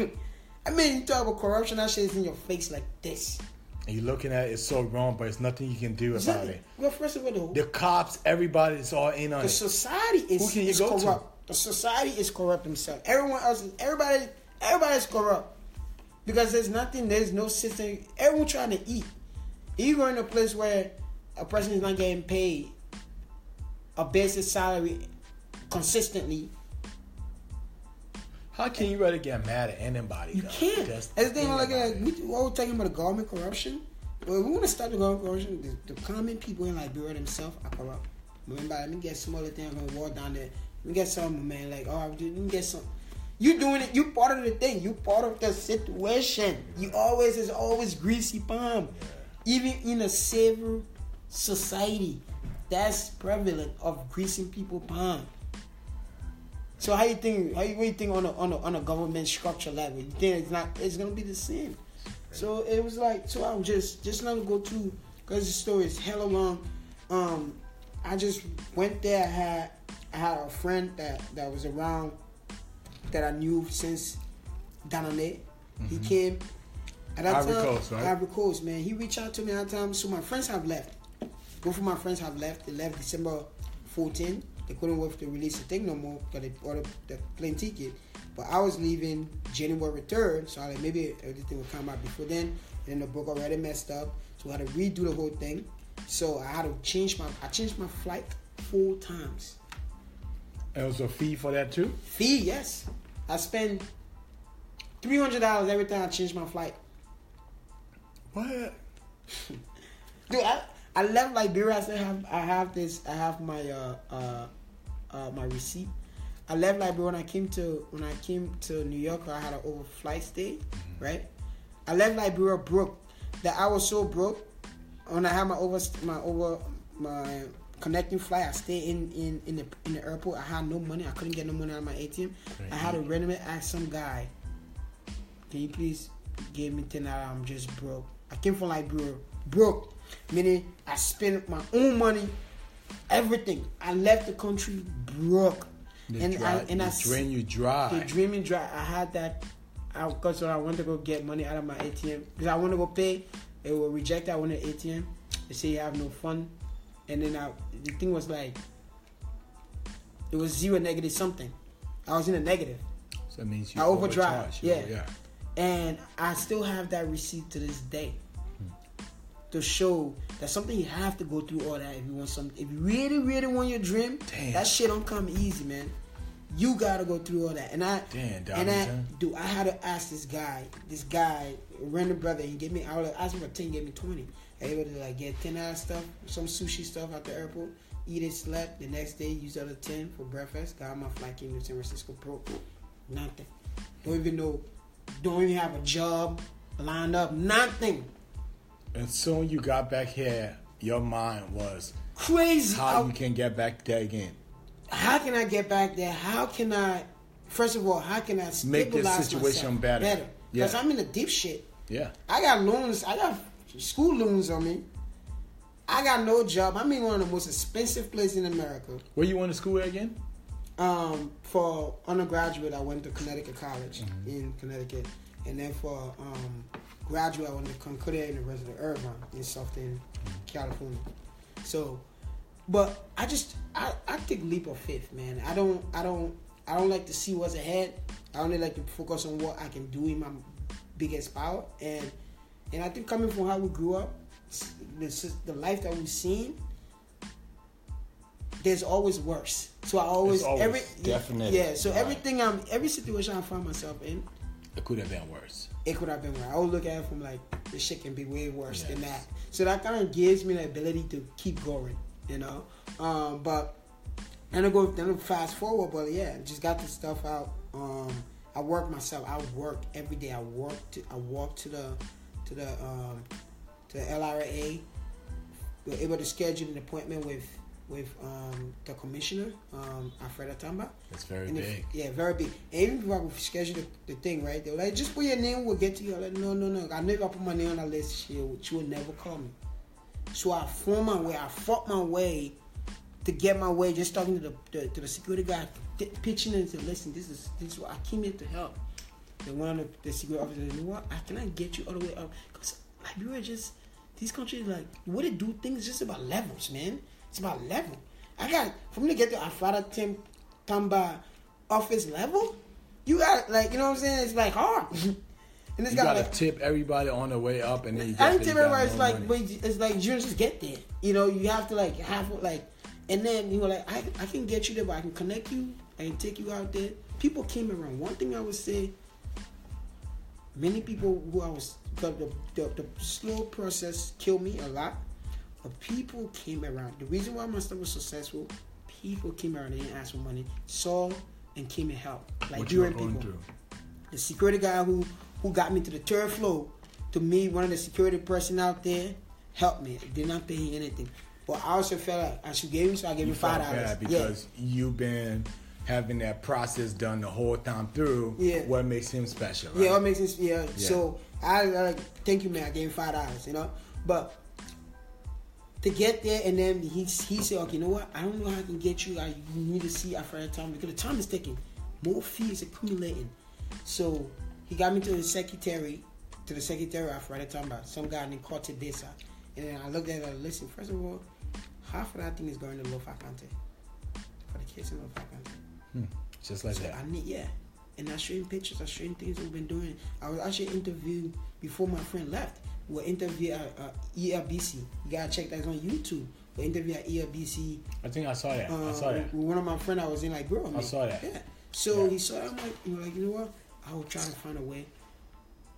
I mean, you talk about corruption, that shit is in your face like this. and you're looking at it, it's so wrong, but it's nothing you can do about Exactly. it. Well, first of all, the, The cops, everybody is all in on the it. The society is, Who can you is go to? The society is corrupt himself. Everyone else, is, everybody, everybody's corrupt because there's nothing. There's no system. Everyone trying to eat. You go in a place where a person is not getting paid a basic salary consistently, How can you really get mad at anybody? you though? can't. That's That's the thing. Like, we, what we're talking about the government corruption. Well, we want to stop the government corruption. The, the common people in Liberia themselves are corrupt. Remember, let me get some other thing. I'm gonna walk down there. Let me get some man. Like, oh, let me get some. You doing it? You part of the thing. You part of the situation. You always is always greasy palm. Even in a civil society, that's prevalent of greasing people palm. So how you think? How you, what you think on a on a on a government structure level? You think it's not? It's gonna be the same. So it was like so. I'm just just let me go because the story is hella long. Um, I just went there. I had I had a friend that that was around that I knew since Danane. He mm-hmm. came at that Ivory time. Coast, right? Ivory Coast, man. He reached out to me at that time. So my friends have left. Both of my friends have left. They left December 14. They couldn't wait to release the thing no more because they ordered the plane ticket. But I was leaving January 3rd, so I like maybe everything would come out before then. And then the book already messed up, so I had to redo the whole thing. So I had to change my I changed my flight four times. And it was a fee for that too. Fee, yes. I spend Three hundred dollars every time I change my flight. What? Dude, I, I left Liberia. I still have I have this. I have my uh uh, uh my receipt. I left Liberia when I came to when I came to New York. I had an overflight stay, right? I left Liberia broke. That I was so broke when I had my over my over my connecting flight. I stayed in in in the in the airport. I had no money. I couldn't get no money out of my ATM. I had to randomly ask some guy, "Can you please give me ten dollars? I'm just broke." I came from Liberia broke, meaning I spent my own money, everything. I left the country broke, They and dry, I and I drain you dry. the dreaming dry. I had that. I because I wanted to go get money out of my ATM because I want to go pay. It will reject. I wanted ATM. They say you have no fun, and then I, the thing was like, it was zero negative something. I was in a negative, so that means you I overdrive, yeah. yeah. and I still have that receipt to this day hmm. to show that something you have to go through all that if you want something. If you really, really want your dream, Damn. that shit don't come easy, man. You gotta go through all that. And I Damn, and I do I had to ask this guy, this guy, random brother, he gave me I would ask him for ten, he gave me twenty. Able to like get ten out of stuff, some sushi stuff at the airport, eat it, slept, the next day use the other ten for breakfast, got my flight, came to San Francisco Pro. Nothing. Don't even know don't even have a job lined up, nothing. And soon you got back here, your mind was Crazy. how I- you can get back there again. how can I get back there? How can I, first of all, how can I Make this situation better. Better, because Yeah. I'm in the deep shit. Yeah. I got loans. I got school loans on me. I got no job. I'm in one of the most expensive places in America. Where you went to school again? Um, for undergraduate, I went to Connecticut College Mm-hmm. in Connecticut, and then for um, graduate, I went to Concordia University of Irvine in Southern California. So, but I just I, I take leap of faith, man. I don't I don't I don't like to see what's ahead. I only like to focus on what I can do in my biggest power, and and I think coming from how we grew up, the the life that we've seen, there's always worse. So I always, always every definite. yeah. So Right. everything I'm every situation I find myself in, It could have been worse. it could have been worse. I would look at it from like the shit can be way worse than that. So that kind of gives me the ability to keep going, you know. Um, but and I go then I fast forward, but yeah, just got the stuff out. Um, I work myself. I work every day. I work. To, I walk to the to the um, to the LRA. We were able to schedule an appointment with with um, the commissioner, um, Elfreda Tamba. That's very And if- big. yeah, very big. And even before I would schedule the, the thing, right? They were like, just put your name, we'll get to you. I'm like, no, no, no. I know if I put my name on the list, she, will- she will never call me. So I fought my way. I fought my way to get my way. Just talking to the, the to the security guy, pitching and said, listen, this is this is what I came here to help. Then one of the, the security officers, you know what? I cannot get you all the way up because Liberia just these countries like what they do things just about levels, man. It's about level. I got for me to get to Afara Tim Tamba office level. You got like you know what I'm saying? It's like hard. and it's You got gotta like tip everybody on the way up, and then you. I didn't there, tell you got everybody it's like, but it's like you just get there. You know, you have to like have like, and then you know, like I, I can get you there, but I can connect you. I can take you out there. People came around. One thing I would say, many people who I was because the, the the slow process killed me a lot. But people came around. The reason why my stuff was successful, people came around and didn't ask for money, saw and came and helped. Like what you people through. the security guy who who got me to the third floor to me one of the security person out there helped me did not pay him anything but i also felt like i should give him so i gave You him five dollars because you've been having that process done the whole time through. Yeah. What makes him special? yeah yeah what makes sense yeah, so I, I like thank you man i gave him five dollars you know but to get there and then he he said okay you know what i don't know how i can get you i you need to see after that time because the time is ticking more fees accumulating so he got me to the secretary to the secretary of that time some guy named Corte Desa. And then I looked at it and listen, first of all, half of that thing is going to Lofa County. For the kids in Lofa County. Hmm. Just like So that. I need yeah. And I showed him pictures, I showed him things we've been doing. I was actually interviewed before my friend left. We were interviewed at uh, ELBC. You gotta check that it's on YouTube. We interviewed at E ELBC. I think I saw that. I Uh, saw that. with one of my friend I was in like, bro, I saw that. Yeah. So Yeah. he saw. it, I'm like, you know, like you know what? I will try to find a way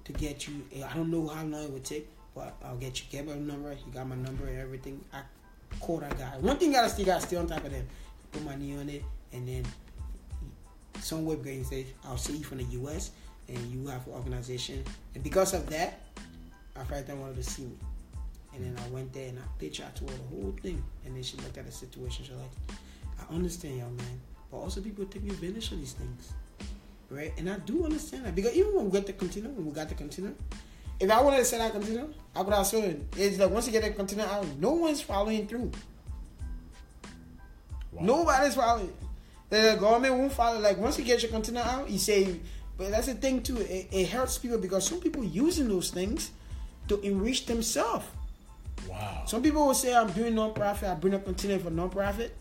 to get you. I don't know how long it would take, but I'll get you. Get my number. He got my number and everything. I called that guy. One thing gotta still gotta stay on top of them. Put my knee on it, and then some web guy says, "I'll see you from the U.S. and you have an organization." And because of that, I felt them wanted to see me. And then I went there and I pitched out to her the whole thing. And then she looked at the situation. She's like, I understand, young man. But also people taking advantage of these things. Right? And I do understand that. Because even when we got the container, when we got the container, if I wanted to sell that container, I would have sold it. It's like once you get that container out, no one's following through. Wow. Nobody's following. The government won't follow. Like once you get your container out, you say. But that's the thing too. It, it hurts people because some people using those things to enrich themselves. Wow. Some people will say I'm doing non-profit. I bring a container for non-profit.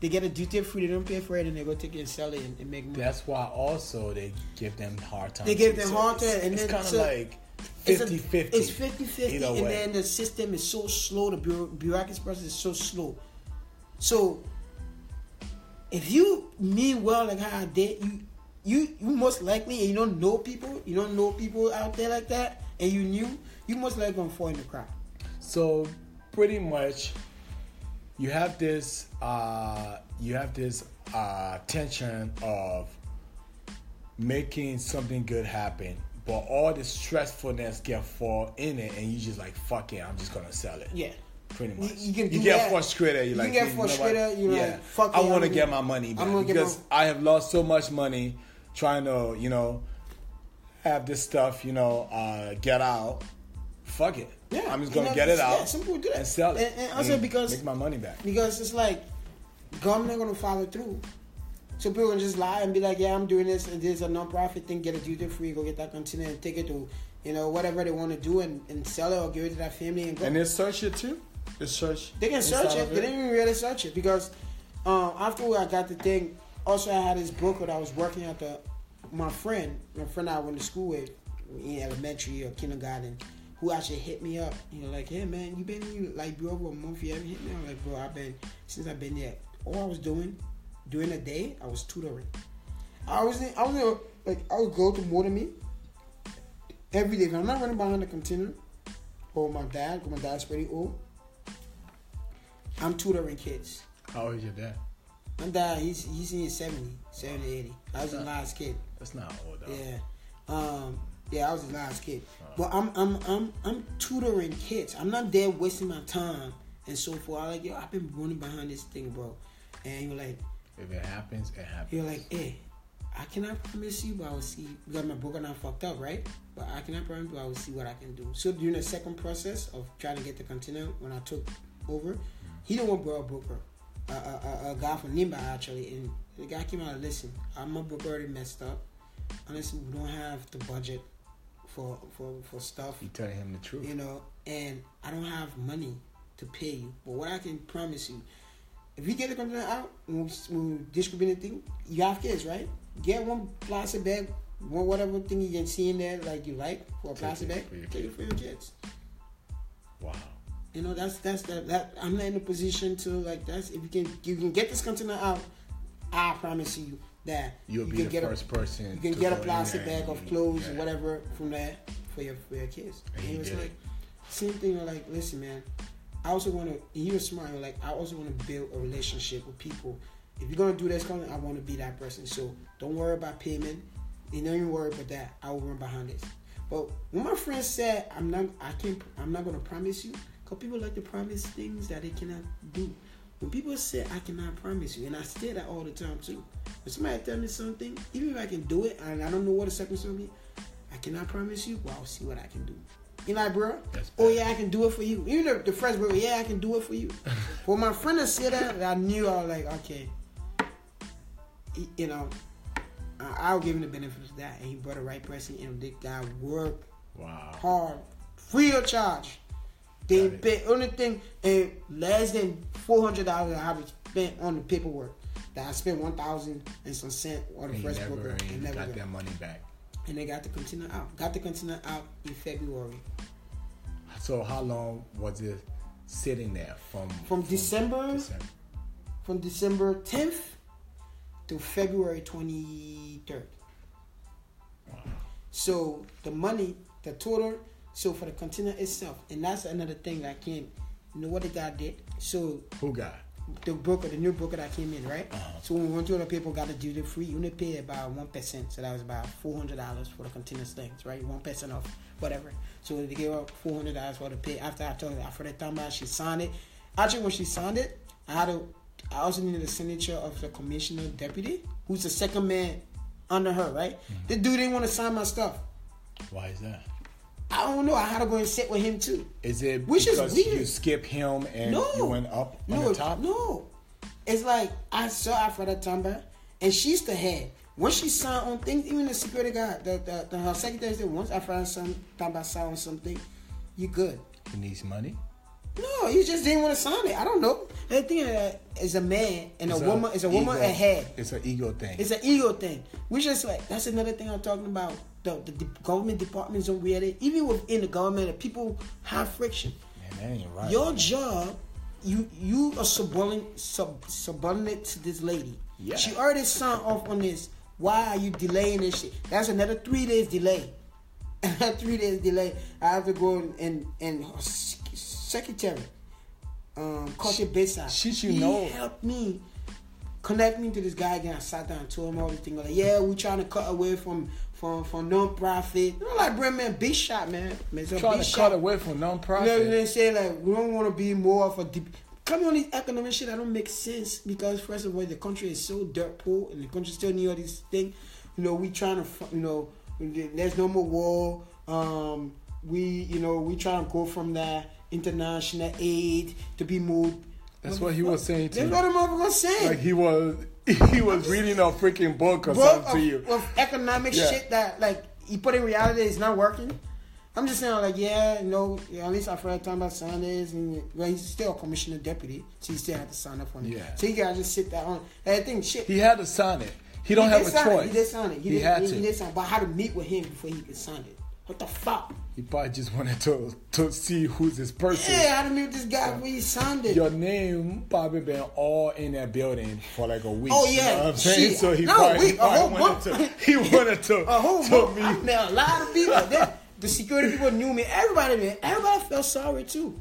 They get a duty free. They don't pay for it, and they go take it and sell it and, and make money. That's why also they give them hard time. They give them hard time, and it's then kind of so like 50 50. It's 50 50, and then the system is so slow. The bureaucracy process is so slow. So, if you mean well like how I did, you you you most likely, and you don't know people, you don't know people out there like that, and you knew, you most likely gonna fall in the crowd. So pretty much, you have this uh, you have this uh, tension of making something good happen, but all the stressfulness get fall in it, and you just like fuck it, I'm just gonna sell it. Yeah. Pretty much. You, you, you get that. frustrated. You like, get frustrated. You yeah. like, I want to get my money back because my... I have lost so much money trying to, you know, have this stuff, you know, uh, get out. Fuck it. Yeah, I'm just gonna you know, get it out. Yeah, some people do that and sell it, and, and also and because make my money back. Because it's like government gonna follow through. So people can just lie and be like, "Yeah, I'm doing this, and this is a non-profit thing. Get a duty free. Go get that container and take it to, you know, whatever they want to do, and, and sell it or give it to that family and go." And they search it too. They search. They can search it. it. They didn't even really search it because um, after I got the thing, also I had this broker that I was working at the my friend, my friend I went to school with in elementary or kindergarten who actually hit me up. You know, like, hey man, you been like bro over a month, you haven't hit me. I'm like, bro, I've been since I've been there. All I was doing during the day, I was tutoring. I was in, I was in, like I would go to Mortimer every day. If I'm not running behind the container, or my dad, because my dad's pretty old. I'm tutoring kids. How old is your dad? My dad, he's he's in his 70, 70, 80. I was the last kid. That's not old though. Yeah. Um, yeah, I was his last kid. But I'm I'm I'm I'm tutoring kids. I'm not there wasting my time and so forth. I'm like, yo, I've been running behind this thing, bro. And you're like, if it happens, it happens. You're like, hey, I cannot promise you, but I will see. Because my broker not fucked up, right? But I cannot promise, but I will see what I can do. So during the second process of trying to get the container, when I took over, he didn't want a broker, a, a, a, guy from Nimba actually, and the guy came out and listen, I'm a broker already messed up. Honestly, we don't have the budget for for for stuff. You telling him the truth. You know, and I don't have money to pay you. But what I can promise you, if you get the container out when we, when we distribute thing, you have kids, right? Get one plastic bag, one whatever thing you can see in there like you like for a plastic bag. Take it for your kids. Wow. You know that's that's that, that I'm not in a position to like that's if you can you can get this container out, I promise you that you'll you be the first a, person. You can get a plastic bag of clothes or whatever from that for your for your kids. And, and it was like it. same thing. Like, listen, man. I also want to. You're smart. Like, I also want to build a relationship with people. If you're gonna do this, kind I want to be that person. So don't worry about payment. You don't even worry about that. I will run behind this. But when my friend said, "I'm not, I can't, I'm not gonna promise you," because people like to promise things that they cannot do. When people say I cannot promise you, and I say that all the time too. When somebody tell me something, even if I can do it and I don't know what the circumstance will be, I cannot promise you. Well, I'll see what I can do. You know, bro. Oh yeah, I can do it for you. Even the, the first bro, yeah, I can do it for you. For my friend to say that, I knew I was like, okay, you know, I'll give him the benefit of that. And he brought the right person, and the guy worked wow. hard, free of charge. They pay only thing and less than four hundred dollars I have spent on the paperwork. That I spent one thousand and some cent on the and first never, broker and never got, got their money back. And they got the container out. Got the container out in February. So how long was it sitting there from from, from December, December from December tenth to February twenty third. So the money, the total, so for the container itself, and that's another thing I can't. You know what the guy did? So Who got? the broker, the new broker that came in, right? Uh-huh. So when we went to the people got the duty free, you only pay about one percent. So that was about four hundred dollars for the containers things, right? One percent off whatever. So they gave her four hundred dollars for the pay. After I told her, after that time, she signed it. Actually, when she signed it, I had a, I also needed the signature of the commissioner deputy, who's the second man under her, right? Mm-hmm. The dude didn't want to sign my stuff. Why is that? I don't know. I had to go and sit with him too. Is it Which is because weird. you skip him and No. you went up on no, the top? No, it's like I saw Elfreda Tamba, and she's the head. When she signed on things, even the security guard, the, the, the her secretary said, once Elfreda Tamba signed on something, you good. He needs money. No, you just didn't want to sign it. I don't know. The thing is, is a man and It's a woman is a woman ahead. It's an ego thing. It's an ego thing. We just like that's another thing I'm talking about. The, the, the government departments don't really even within the government, people have friction. Man, that ain't right. Your job, you you are subordinate sub, subordinate to this lady. Yeah. She already signed off on this. Why are you delaying this shit? That's another three days delay. Three days delay. I have to go and and s- secretary, um, Courtney Bayside. she should he know. helped me connect me to this guy again. I sat down and told him all things. Like, yeah, we're trying to cut away from from from non-profit. You know, like bring man, big shot, man. man a trying to shot. cut away from You know, non-profit. they say like we don't want to be more of a deep. Coming on these economic shit that don't make sense because first of all the country is so dirt poor and the country still need all these things. You know we trying to you know there's no more war. Um, we you know we try to go from that international aid to be moved. That's what he was saying to That's what the motherfucker saying. Like he was, he was reading a freaking book or book something to you. of, of economic Yeah. shit that like he put in reality is not working. I'm just saying like yeah, you know, yeah, at least I've heard talking about Sanders and well he's still a commissioner deputy, so he still had to sign up on it. Yeah. So you gotta just sit there on I think shit. He had to sign it. He don't he have a sign it. choice. He did sign it. He, He did, had he, to. He did sign it. But I had to meet with him before he could sign it. What the fuck? He probably just wanted to to see who's this person. Yeah, I meet with this guy he signed it. Your name probably been all in that building for like a week. Oh, You yeah. know what I'm saying? Shit. So he No, probably, we- he probably wanted to. He wanted to. a whole to me. Met a lot of people. The security people knew me. Everybody, man. Everybody felt sorry too.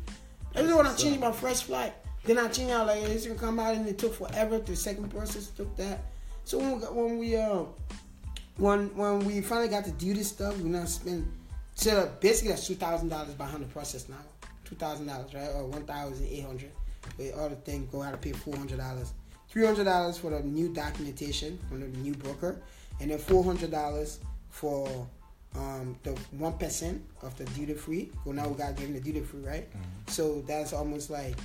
Every when I changed my first flight, then I changed out like it's gonna come out and it took forever. The second process took that. So when we when we uh when when we finally got to do this stuff, we not spend so basically that's two thousand dollars behind the process now. Two thousand dollars, right? Or one thousand eight hundred. With all the things go out to pay four hundred dollars. Three hundred dollars for the new documentation from the new broker, and then four hundred dollars for um, the one percent of the duty free. Well, now we got given the duty free, right? So that's almost like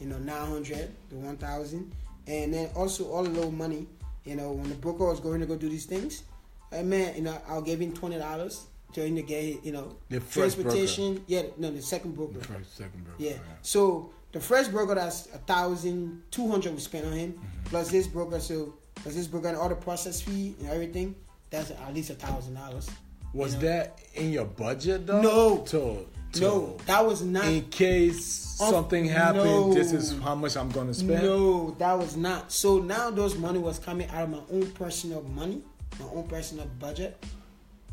you know nine hundred to one thousand, and then also all the little money. You know, when the broker was going to go do these things, I man, you know, I'll give him twenty dollars to him to get you know The first transportation. Yeah, no, the second broker. The First, second, bro. Yeah. So the first broker that's a thousand two hundred we spent on him, Mm-hmm. plus this broker. So plus this broker and all the process fee and everything. That's at least a thousand dollars. Was You know? that in your budget though? No. To, to No, that was not. in case Of- something happened, no. this is how much I'm gonna spend. No, that was not. So now those money was coming out of my own personal money, my own personal budget,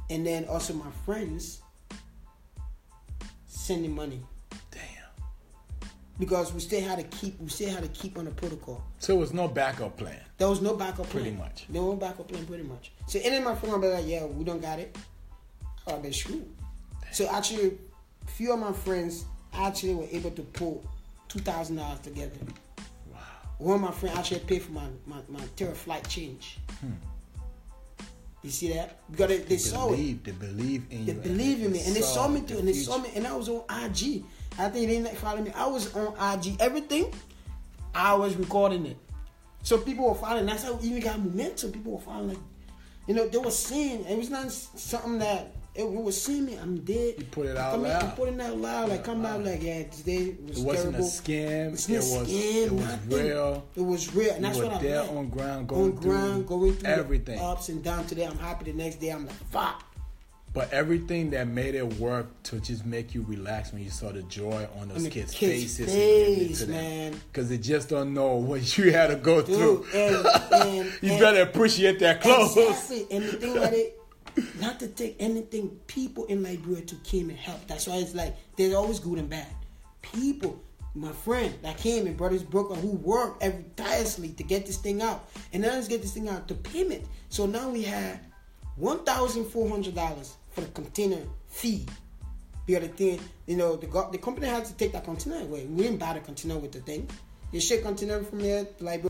and then also my friends sending money Damn. because we still had to keep we still had to keep on the protocol. So it was no backup plan. There was no backup plan. Pretty much. No backup plan, pretty much. So any of my friends be like, yeah, we don't got it. I'll be screwed. So actually, few of my friends actually were able to pull two thousand dollars together. Wow. One of my friends actually paid for my my, my terror flight change. Hmm. You see that? Because they, they They saw it. believe, they believe in They you. believe in me, and they saw me too, and they saw me, and I was on IG. I think they didn't follow me. I was on IG. Everything, I was recording it. So people were following. That's how we even got momentum. People were following. Like, you know, they were seeing. It was not something that it, was seeing me. I'm dead. You put it out Come in, loud. I'm putting it out loud. Like come out like yeah, today was It wasn't terrible. a scam. It's It was, scam, it was nothing. real. It was real, and that's what I there on ground, on ground, through going through everything. ups and downs. Today I'm happy. The next day I'm like fuck. But everything that made it work to just make you relax when you saw the joy on those On the kids' kids' faces, face, man. Because they just don't know what you had to go Dude, through. and, and, you and- better appreciate that clothes. Exactly. And the thing about it, not to take anything. People in Liberia to came and help. That's why it's like there's always good and bad. People, my friend that came and brought his broker who worked every tirelessly to get this thing out, and now let's get this thing out to payment. So now we had one thousand four hundred dollars for the container fee. The other thing, you know, the the company had to take that container away. We didn't buy the container with the thing. You ship container from here to Liberia